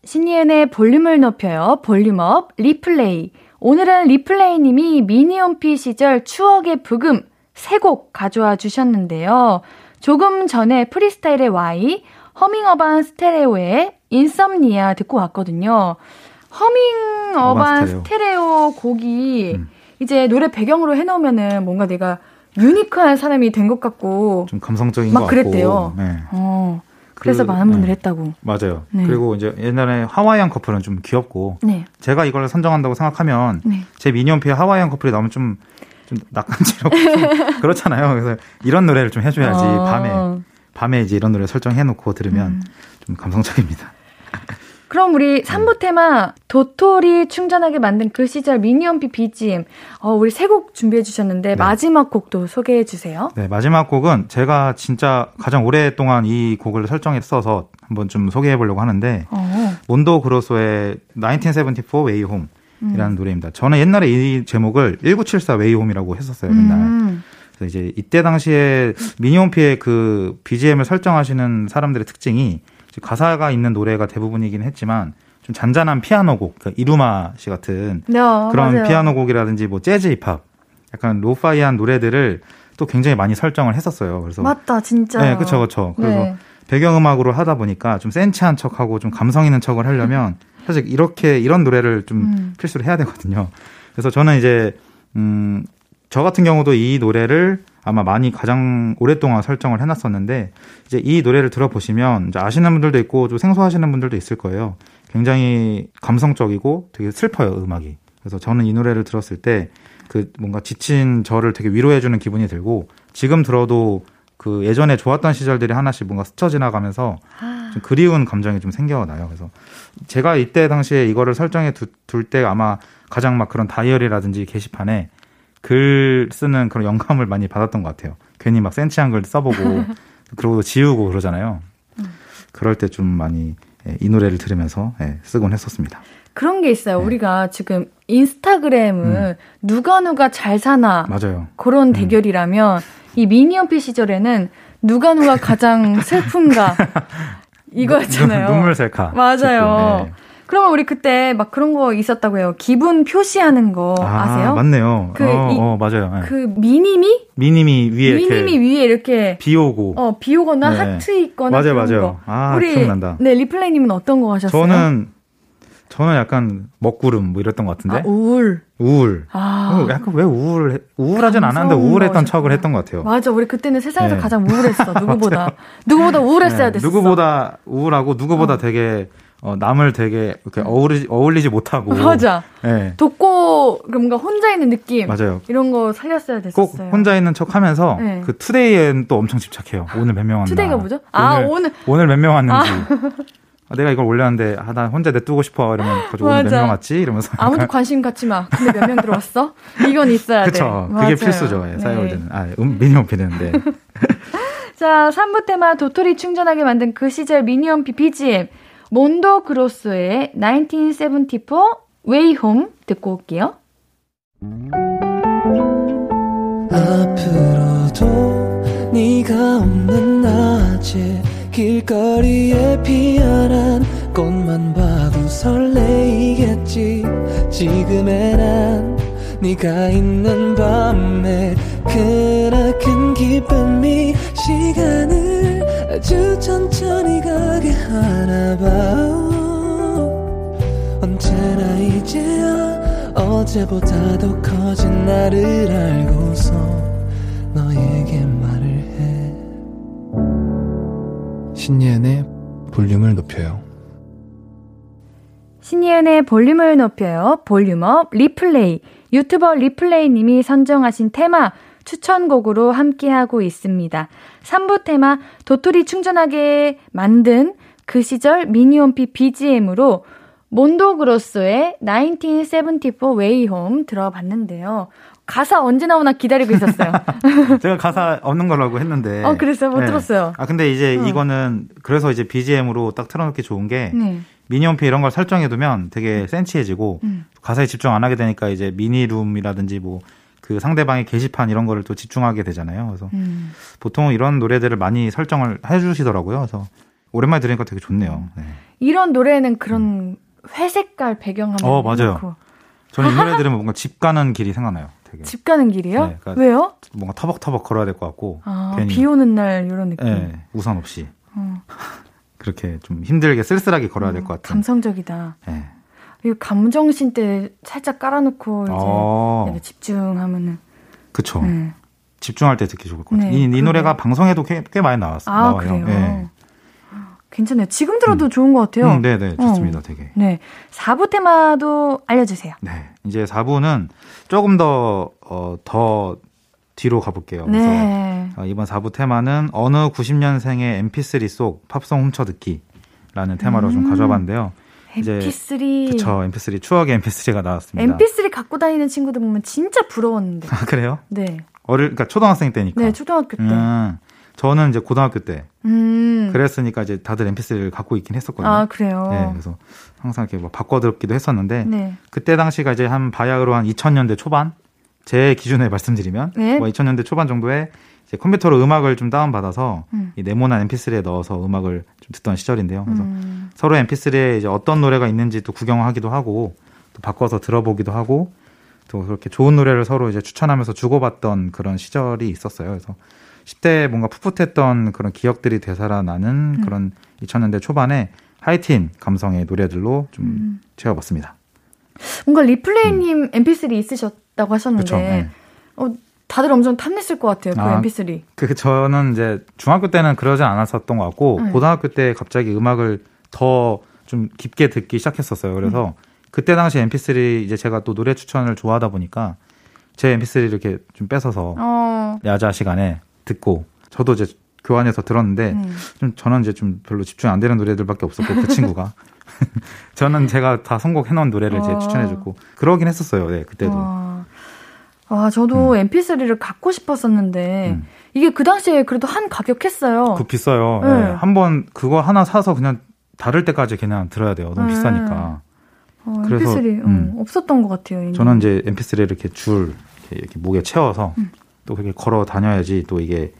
신예은의 볼륨을 높여요. 볼륨업 리플레이. 오늘은 리플레이님이 미니홈피 시절 추억의 브금 세 곡 가져와 주셨는데요. 조금 전에 프리스타일의 Y, 허밍어반 스테레오의 인썸니아 듣고 왔거든요. 허밍 어반 스테레오 곡이 음. 이제 노래 배경으로 해놓으면은 뭔가 내가 유니크한 사람이 된 것 같고 좀 감성적인 막 그랬대요. 네. 어. 그래서 그, 많은 분들이 네. 했다고. 맞아요. 네. 그리고 이제 옛날에 하와이안 커플은 좀 귀엽고 네. 제가 이걸 선정한다고 생각하면 네. 제 미니홈피에 하와이안 커플이 나오면 좀, 좀 낯간지럽고 좀 그렇잖아요. 그래서 이런 노래를 좀 해줘야지 어. 밤에 밤에 이제 이런 노래 설정해놓고 들으면 음. 좀 감성적입니다. 그럼 우리 3부 테마 도토리 충전하게 만든 그 시절 미니홈피 BGM 어, 우리 세 곡 준비해 주셨는데 네. 마지막 곡도 소개해 주세요. 네, 마지막 곡은 제가 진짜 가장 오랫동안 이 곡을 설정했어서 한번 좀 소개해 보려고 하는데 어. 몬도 그로소의 1974 Way Home 이라는 음. 노래입니다. 저는 옛날에 이 제목을 1974 Way Home이라고 했었어요, 맨날. 음. 그래서 이제 이때 당시에 미니홈피의 그 BGM을 설정하시는 사람들의 특징이 가사가 있는 노래가 대부분이긴 했지만 좀 잔잔한 피아노 곡, 그러니까 이루마 씨 같은 네, 그런 맞아요. 피아노 곡이라든지 뭐 재즈 힙합, 약간 로파이한 노래들을 또 굉장히 많이 설정을 했었어요. 그래서 맞다, 진짜. 네, 그렇죠, 그렇죠. 그래서 네. 배경음악으로 하다 보니까 좀 센치한 척하고 좀 감성 있는 척을 하려면 사실 이렇게 이런 노래를 좀 음. 필수로 해야 되거든요. 그래서 저는 이제 음, 저 같은 경우도 이 노래를 아마 많이 가장 오랫동안 설정을 해놨었는데 이제 이 노래를 들어보시면 아시는 분들도 있고 좀 생소하시는 분들도 있을 거예요. 굉장히 감성적이고 되게 슬퍼요 음악이. 그래서 저는 이 노래를 들었을 때 그 뭔가 지친 저를 되게 위로해주는 기분이 들고 지금 들어도 그 예전에 좋았던 시절들이 하나씩 뭔가 스쳐 지나가면서 좀 그리운 감정이 좀 생겨나요. 그래서 제가 이때 당시에 이거를 설정해 둘 때 아마 가장 막 그런 다이어리라든지 게시판에 글 쓰는 그런 영감을 많이 받았던 것 같아요. 괜히 막 센치한 글 써보고 그러고 지우고 그러잖아요. 그럴 때 좀 많이 예, 이 노래를 들으면서 예, 쓰곤 했었습니다. 그런 게 있어요. 네. 우리가 지금 인스타그램을 음. 누가 누가 잘 사나 맞아요. 그런 음. 대결이라면 이 미니언피 시절에는 누가 누가 가장 슬픈가 이거였잖아요. 눈물 셀카. 맞아요. 네. 그러면 우리 그때 막 그런 거 있었다고 해요. 기분 표시하는 거 아, 세요 맞네요. 그, 어, 이, 어, 맞아요. 네. 그 미니미? 미니미 위에 미니미 위에 이렇게 비 오고 어, 비 오거나 네. 하트 있거나 맞아요, 맞아요. 거. 아, 우리, 기억난다. 네, 리플레이 님은 어떤 거 하셨어요? 저는 저는 약간 먹구름 뭐 이랬던 것 같은데. 아, 우울. 우울. 아. 어, 약간 왜 우울, 우울하진 않았는데 우울했던 척을 했던 것 같아요. 맞아. 우리 그때는 세상에서 네. 가장 우울했어. 누구보다. 누구보다 우울했어야 네. 됐어. 누구보다 우울하고 누구보다 어. 되게 어, 남을 되게 이렇게 어울리, 어울리지 못하고. 맞아. 네. 돕고, 뭔가 혼자 있는 느낌. 맞아요. 이런 거 살렸어야 됐었어요. 꼭 혼자 있는 척 하면서, 네. 그 today엔 또 엄청 집착해요. 오늘 몇 명 왔나. today가 뭐죠? 아, 오늘. 오늘 몇 명 왔는지. 아. 아, 내가 이걸 올렸는데, 아, 나 혼자 내두고 싶어. 이러면, 가지고 오늘 몇 명 왔지? 이러면서. 아무도 관심 갖지 마. 근데 몇 명 들어왔어? 이건 있어야 그쵸. 돼. 그쵸. 그게 맞아요. 필수죠. 예, 사이월드는. 네. 아, 음, 미니홈피 되는데. 자, 3부 테마 도토리 충전하게 만든 그 시절 미니홈피 BGM. 몬도 그로스의 1974 Way Home 듣고 올게요. 앞으로도 네가 없는 낮에 길거리에 피어난 꽃만 봐도 설레이겠지 지금의 난 네가 있는 밤에 그나큰 기쁨이 시간을 아주 천천히 가게 하나 봐. 언제나 이제야 어제보다 더 커진 나를 알고서 너에게 말을 해. 신예은의 볼륨을 높여요. 신예은의 볼륨을 높여요. 볼륨업 리플레이. 유튜버 리플레이님이 선정하신 테마 추천곡으로 함께하고 있습니다. 3부 테마 도토리 충전하게 만든 그 시절 미니홈피 BGM으로 몬도그로소의 1974 Way Home 들어봤는데요. 가사 언제 나오나 기다리고 있었어요. 제가 가사 없는 거라고 했는데. 어, 그랬어요? 못 네. 들었어요. 아, 근데 이제 어. 이거는 그래서 이제 BGM으로 딱 틀어놓기 좋은 게 네. 미니홈피 이런 걸 설정해두면 되게 센치해지고 음. 가사에 집중 안 하게 되니까 이제 미니룸이라든지 뭐 그 상대방의 게시판 이런 거를 또 집중하게 되잖아요. 그래서 음. 보통 이런 노래들을 많이 설정을 해주시더라고요. 그래서 오랜만에 들으니까 되게 좋네요. 네. 이런 노래는 그런 음. 회색깔 배경화면. 어 맞아요. 해놓고. 저는 이 노래 들으면 뭔가 집 가는 길이 생각나요. 되게. 집 가는 길이요? 네, 그러니까 왜요? 뭔가 터벅터벅 걸어야 될 것 같고. 아, 괜히. 비 오는 날 이런 느낌. 네, 우산 없이. 어. 그렇게 좀 힘들게 쓸쓸하게 걸어야 될것 어, 같아요. 감성적이다. 네. 이 감정신 때 살짝 깔아놓고 이제 어. 집중하면은. 그쵸. 네. 집중할 때 듣기 좋을 것 같아요. 네, 이, 이 노래가 방송에도 꽤, 꽤 많이 나왔어요. 아, 나와요. 그래요? 네. 괜찮네요. 지금 들어도 음. 좋은 것 같아요. 음, 네네, 좋습니다, 어. 되게. 네. 4부 테마도 알려주세요. 네. 이제 4부는 조금 더, 어, 더 뒤로 가볼게요. 그래서 네. 어, 이번 4부 테마는 어느 90년생의 mp3 속 팝송 훔쳐듣기라는 테마로 음. 좀 가져와봤는데요. Mp3. 그쵸, mp3. 추억의 mp3가 나왔습니다. mp3 갖고 다니는 친구들 보면 진짜 부러웠는데. 아, 그래요? 네. 어릴, 그러니까 초등학생 때니까. 네, 초등학교 때. 음. 저는 이제 고등학교 때 음. 그랬으니까 이제 다들 MP3를 갖고 있긴 했었거든요. 아 그래요. 네, 그래서 항상 이렇게 뭐 바꿔 듣기도 했었는데 네. 그때 당시가 이제 한 바야흐로 한 2000년대 초반 제 기준에 말씀드리면 네. 뭐 2000년대 초반 정도에 이 제 컴퓨터로 음악을 좀 다운 받아서 음. 이 네모난 MP3에 넣어서 음악을 좀 듣던 시절인데요. 그래서 음. 서로 MP3에 이제 어떤 노래가 있는지 또 구경하기도 하고 또 바꿔서 들어보기도 하고 또 그렇게 좋은 노래를 서로 이제 추천하면서 주고받던 그런 시절이 있었어요. 그래서 10대 뭔가 풋풋했던 그런 기억들이 되살아나는 음. 그런 2000년대 초반에 하이틴 감성의 노래들로 좀 음. 채워봤습니다. 뭔가 리플레이님 음. MP3 있으셨다고 하셨는데, 그쵸, 네. 어, 다들 엄청 탐냈을 것 같아요, 그 아, MP3. 그, 저는 이제 중학교 때는 그러지 않았었던 것 같고, 네. 고등학교 때 갑자기 음악을 더 좀 깊게 듣기 시작했었어요. 그래서 음. 그때 당시 MP3 이제 제가 또 노래 추천을 좋아하다 보니까 제 MP3 이렇게 좀 뺏어서 어. 야자 시간에 듣고 저도 이제 교환해서 들었는데 음. 좀 저는 이제 좀 별로 집중 안 되는 노래들밖에 없었고 그 친구가 저는 제가 다 선곡해 놓은 노래를 이제 어. 추천해 줬고 그러긴 했었어요. 네, 그때도. 와, 와 저도 음. MP3를 갖고 싶었었는데 음. 이게 그 당시에 그래도 한 가격 했어요. 그 비싸요. 네. 네. 한번 그거 하나 사서 그냥 다를 때까지 그냥 들어야 돼요. 너무 네. 비싸니까. 어, 그래서 MP3 음, 없었던 것 같아요. 이미. 저는 이제 MP3를 이렇게 줄 이렇게, 이렇게 목에 채워서 음. 또 그렇게 걸어 다녀야지 또 이게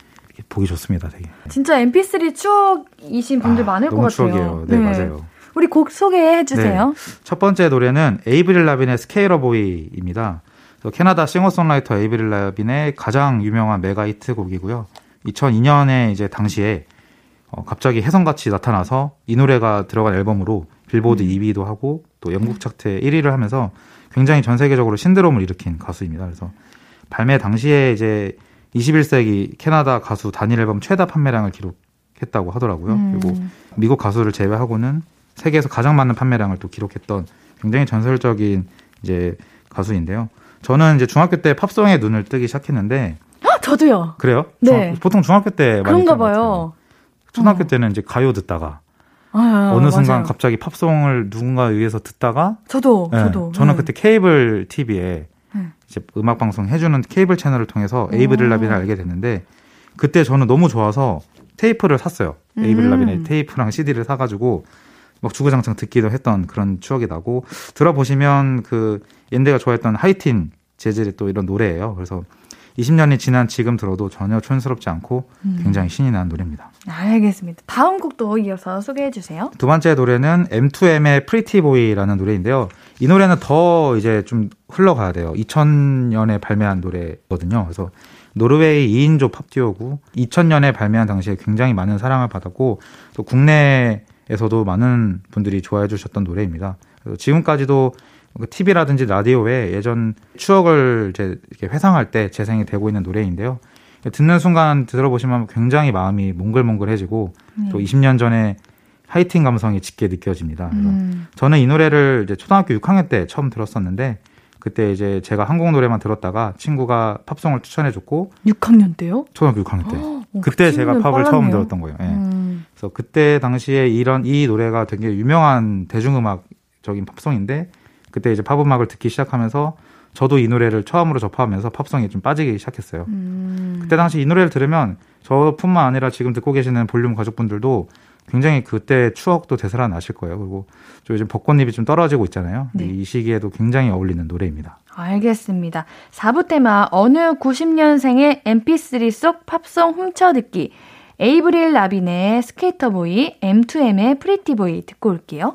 보기 좋습니다, 되게. 진짜 MP3 추억이신 분들 아, 많을 것 같아요. 추억이에요. 네, 네, 맞아요. 우리 곡 소개해 주세요. 네. 첫 번째 노래는 에이브릴 라빈의 Sk8er Boi입니다. 캐나다 싱어송라이터 에이브릴 라빈의 가장 유명한 메가 히트 곡이고요. 2002년에 이제 당시에 어, 갑자기 혜성같이 나타나서 이 노래가 들어간 앨범으로 빌보드 음. 2위도 하고 또 영국 차트 1위를 하면서 굉장히 전 세계적으로 신드롬을 일으킨 가수입니다. 그래서 발매 당시에 이제 21세기 캐나다 가수 단일 앨범 최다 판매량을 기록했다고 하더라고요. 음. 그리고 미국 가수를 제외하고는 세계에서 가장 많은 판매량을 또 기록했던 굉장히 전설적인 이제 가수인데요. 저는 이제 중학교 때 팝송에 눈을 뜨기 시작했는데 저도요. 그래요? 네. 중, 보통 중학교 때 그런가 봐요. 초등학교 어. 때는 이제 가요 듣다가 아, 어느 순간 맞아요. 갑자기 팝송을 누군가에 의해서 듣다가 저도 네, 저도 저는 네. 그때 케이블 TV에 이제 음악 방송 해주는 케이블 채널을 통해서 에이브릴 라빈을 알게 됐는데 그때 저는 너무 좋아서 테이프를 샀어요. 음. 에이브릴 라빈의 테이프랑 CD를 사가지고 막 주구장창 듣기도 했던 그런 추억이 나고 들어보시면 그 옌데가 좋아했던 하이틴 재질의 또 이런 노래예요. 그래서 20년이 지난 지금 들어도 전혀 촌스럽지 않고 음. 굉장히 신이 나는 노래입니다. 알겠습니다. 다음 곡도 이어서 소개해 주세요. 두 번째 노래는 M2M의 Pretty Boy라는 노래인데요. 이 노래는 더 이제 좀 흘러가야 돼요. 2000년에 발매한 노래거든요. 그래서 노르웨이 2인조 팝듀오고 2000년에 발매한 당시에 굉장히 많은 사랑을 받았고 또 국내 에서도 많은 분들이 좋아해 주셨던 노래입니다. 지금까지도 TV라든지 그 라디오에 예전 추억을 이제 이렇게 회상할 때 재생이 되고 있는 노래인데요. 듣는 순간 들어보시면 굉장히 마음이 몽글몽글해지고 네. 또 20년 전에 하이틴 감성이 짙게 느껴집니다. 음. 저는 이 노래를 이제 초등학교 6학년 때 처음 들었었는데 그때 이제 제가 한국 노래만 들었다가 친구가 팝송을 추천해줬고 6학년 때요? 초등학교 6학년 때. 어, 그때 제가 팝을 빨랐네요. 처음 들었던 거예요. 예. 음. 그래서 그때 당시에 이런 이 노래가 되게 유명한 대중음악적인 팝송인데 그때 이제 팝 음악을 듣기 시작하면서 저도 이 노래를 처음으로 접하면서 팝송에 좀 빠지기 시작했어요. 음. 그때 당시 이 노래를 들으면 저뿐만 아니라 지금 듣고 계시는 볼륨 가족분들도 굉장히 그때 추억도 되살아나실 거예요. 그리고 요즘 벚꽃잎이 좀 떨어지고 있잖아요. 네. 이 시기에도 굉장히 어울리는 노래입니다. 알겠습니다. 4부 테마 어느 90년생의 mp3 속 팝송 훔쳐듣기 에이브릴 라빈의 Sk8er Boi, M2M의 Pretty Boy 듣고 올게요.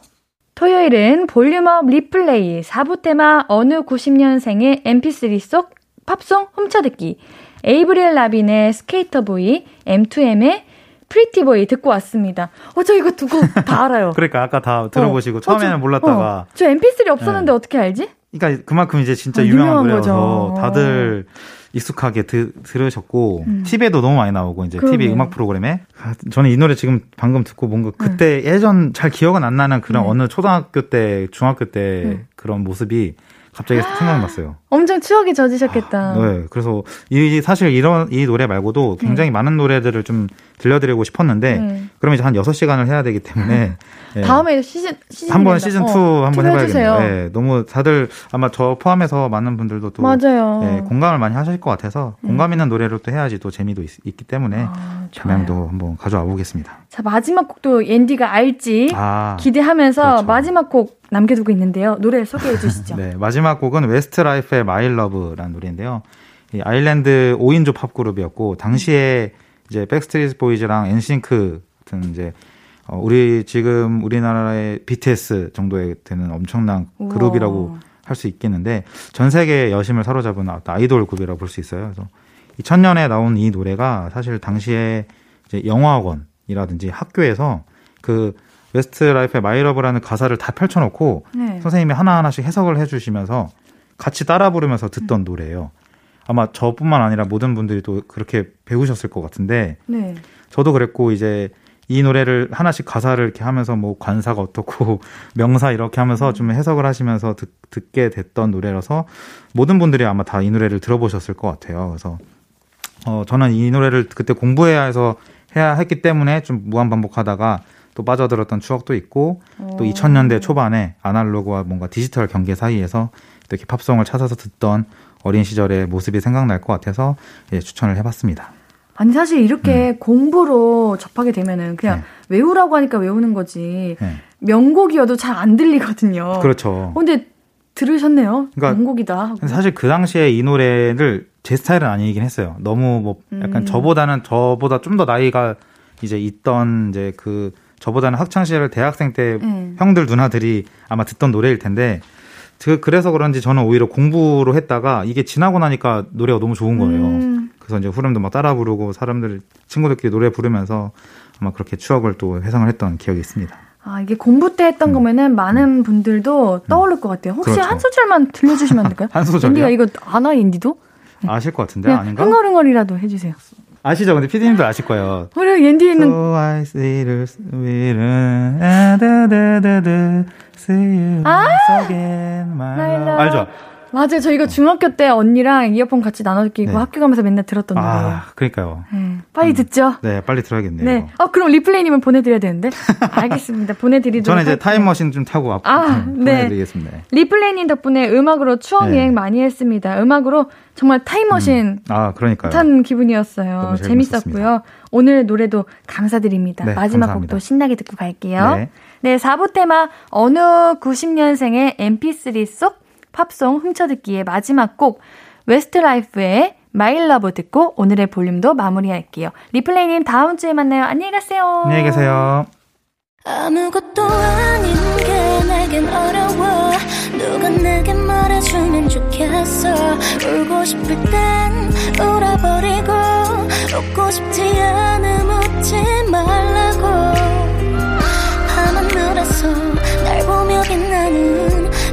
토요일은 볼륨업 리플레이 4부 테마 어느 90년생의 mp3 속 팝송 훔쳐듣기 에이브릴 라빈의 Sk8er Boi, M2M의 Pretty Boy 듣고 왔습니다. 어, 저 이거 두 곡 다 알아요. 그러니까 아까 다 들어보시고 어. 처음에는 어, 저, 몰랐다가. 어. 저 mp3 없었는데 네. 어떻게 알지? 그러니까 그만큼 이제 진짜 아, 유명한, 유명한 노래여서 다들 익숙하게 드, 들으셨고 음. TV에도 너무 많이 나오고 이제 그러네. TV 음악 프로그램에 아, 저는 이 노래 지금 방금 듣고 뭔가 그때 네. 예전 잘 기억은 안 나는 그런 네. 어느 초등학교 때 중학교 때 네. 그런 모습이 갑자기 생각났어요. 엄청 추억이 젖으셨겠다. 아, 네, 그래서 이 사실 이런 이 노래 말고도 굉장히 네. 많은 노래들을 좀 들려드리고 싶었는데 네. 그러면 이제 한 6시간을 해야 되기 때문에 네. 다음에 시즌 시즌 한번 시즌 2 어, 한번 해봐야겠네요. 네, 너무 다들 아마 저 포함해서 많은 분들도 또 맞아요. 네, 공감을 많이 하실 것 같아서 음. 공감 있는 노래를 또 해야지 또 재미도 있, 기 때문에 아, jam양도 한번 가져와 보겠습니다. 자 마지막 곡도 앤디가 알지 아, 기대하면서 그렇죠. 마지막 곡 남겨두고 있는데요. 노래 소개해 주시죠. 네, 마지막 곡은 웨스트 라이프의 My Love라는 노래인데요. 이 아일랜드 5인조 팝 그룹이었고 당시에 이제 백스트리트 보이즈랑 엔싱크 같은 이제 어, 우리 지금 우리나라의 BTS 정도에 되는 엄청난 그룹이라고 할 수 있겠는데 전 세계 여심을 사로잡은 아이돌 그룹이라고 볼 수 있어요. 그래서 2000년에 나온 이 노래가 사실 당시에 이제 영어학원이라든지 학교에서 그 웨스트 라이프의 My Love라는 가사를 다 펼쳐놓고 네. 선생님이 하나하나씩 해석을 해주시면서 같이 따라 부르면서 듣던 음. 노래예요. 아마 저뿐만 아니라 모든 분들이 또 그렇게 배우셨을 것 같은데 네. 저도 그랬고 이제 이 노래를 하나씩 가사를 이렇게 하면서 뭐 관사가 어떻고 명사 이렇게 하면서 좀 해석을 하시면서 듣, 듣게 됐던 노래라서 모든 분들이 아마 다 이 노래를 들어보셨을 것 같아요. 그래서 어 저는 이 노래를 그때 공부해야 해서 해야 했기 때문에 좀 무한 반복하다가 또 빠져들었던 추억도 있고 오. 또 2000년대 초반에 아날로그와 뭔가 디지털 경계 사이에서 이렇게 팝송을 찾아서 듣던 어린 시절의 모습이 생각날 것 같아서 예, 추천을 해봤습니다. 아니 사실 이렇게 음. 공부로 접하게 되면은 그냥 네. 외우라고 하니까 외우는 거지 네. 명곡이어도 잘 안 들리거든요. 그렇죠. 어, 근데 들으셨네요. 그러니까 명곡이다. 사실 그 당시에 이 노래를 제 스타일은 아니긴 했어요. 너무 뭐 약간 음. 저보다는 저보다 좀 더 나이가 이제 있던 이제 그 저보다는 학창 시절 대학생 때 음. 형들 누나들이 아마 듣던 노래일 텐데 그 그래서 그런지 저는 오히려 공부로 했다가 이게 지나고 나니까 노래가 너무 좋은 거예요. 음. 그래서 이제 후렴도 막 따라 부르고 사람들 친구들끼리 노래 부르면서 아마 그렇게 추억을 또 회상을 했던 기억이 있습니다. 아, 이게 공부 때 했던 음. 거면은 많은 음. 분들도 떠오를 것 같아요. 혹시 그렇죠. 한 소절만 들려주시면 안 될까요? 한 소절이요? 인디가 이거 아나 인디도? 아실 것 같은데 아닌가? 흥얼흥얼이라도 해주세요. 아시죠? 근데 피디님도 아실 거예요. 그래, 옌디는. So I see the 아, 다, 다, 다, 다, see you 아! again, my love. 알죠? 맞아요. 저 이거 중학교 때 언니랑 이어폰 같이 나눠 끼고 네. 학교 가면서 맨날 들었던 노래예요. 아, 그러니까요. 네. 빨리 음. 듣죠? 네, 빨리 들어야겠네요. 네. 어, 그럼 리플레이님은 보내드려야 되는데? 알겠습니다. 보내드리도록 저는 이제 할게요. 타임머신 좀 타고 앞, 아, 네. 보내드리겠습니다. 리플레이님 덕분에 음악으로 추억 여행 네. 많이 했습니다. 음악으로 정말 타임머신 음. 아, 그러니까요. 탄 기분이었어요. 재밌었고요. 오늘 노래도 감사드립니다. 네, 마지막 감사합니다. 곡도 신나게 듣고 갈게요. 네. 네, 4부 테마 어느 90년생의 mp3 속 팝송 훔쳐듣기의 마지막 곡 웨스트 라이프의 My Love 듣고 오늘의 볼륨도 마무리할게요. 리플레이님 다음 주에 만나요. 안녕히 가세요. 안녕히 계세요. 아무것도 아닌 게 내겐 어려워 누가 내게 말해주면 좋겠어 울고 싶을 땐 울어버리고 웃고 싶지 않음 웃지 말라고 밤하늘에서 날 보며 빛나는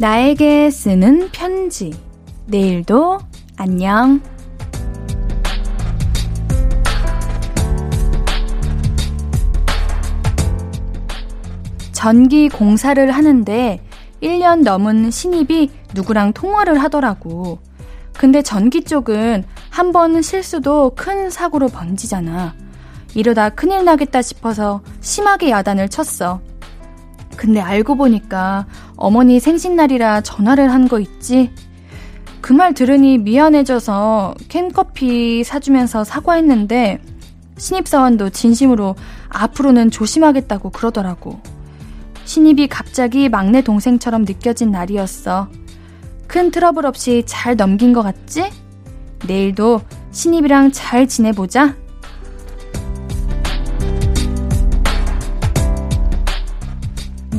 나에게 쓰는 편지. 내일도 안녕. 전기 공사를 하는데 1년 넘은 신입이 누구랑 통화를 하더라고. 근데 전기 쪽은 한 번 실수도 큰 사고로 번지잖아. 이러다 큰일 나겠다 싶어서 심하게 야단을 쳤어. 근데 알고 보니까 어머니 생신날이라 전화를 한 거 있지? 그 말 들으니 미안해져서 캔커피 사주면서 사과했는데 신입사원도 진심으로 앞으로는 조심하겠다고 그러더라고. 신입이 갑자기 막내 동생처럼 느껴진 날이었어. 큰 트러블 없이 잘 넘긴 것 같지? 내일도 신입이랑 잘 지내보자.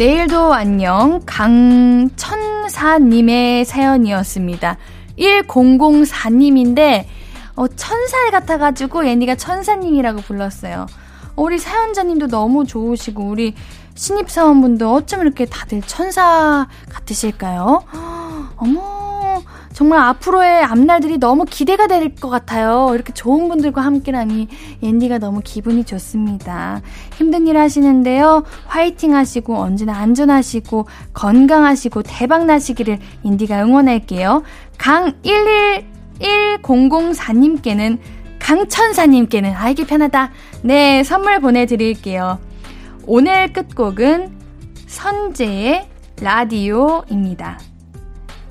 내일도 안녕. 강천사님의 사연이었습니다. 1004님인데, 어, 천살 같아가지고 애니가 천사님이라고 불렀어요. 우리 사연자님도 너무 좋으시고, 우리 신입사원분들 어쩜 이렇게 다들 천사 같으실까요? 어머, 정말 앞으로의 앞날들이 너무 기대가 될 것 같아요. 이렇게 좋은 분들과 함께라니 앤디가 너무 기분이 좋습니다. 힘든 일 하시는데요. 화이팅 하시고 언제나 안전하시고 건강하시고 대박 나시기를 인디가 응원할게요. 강111004님께는 강천사님께는 아 이게 편하다. 네 선물 보내드릴게요. 오늘 끝곡은 선재의 라디오입니다.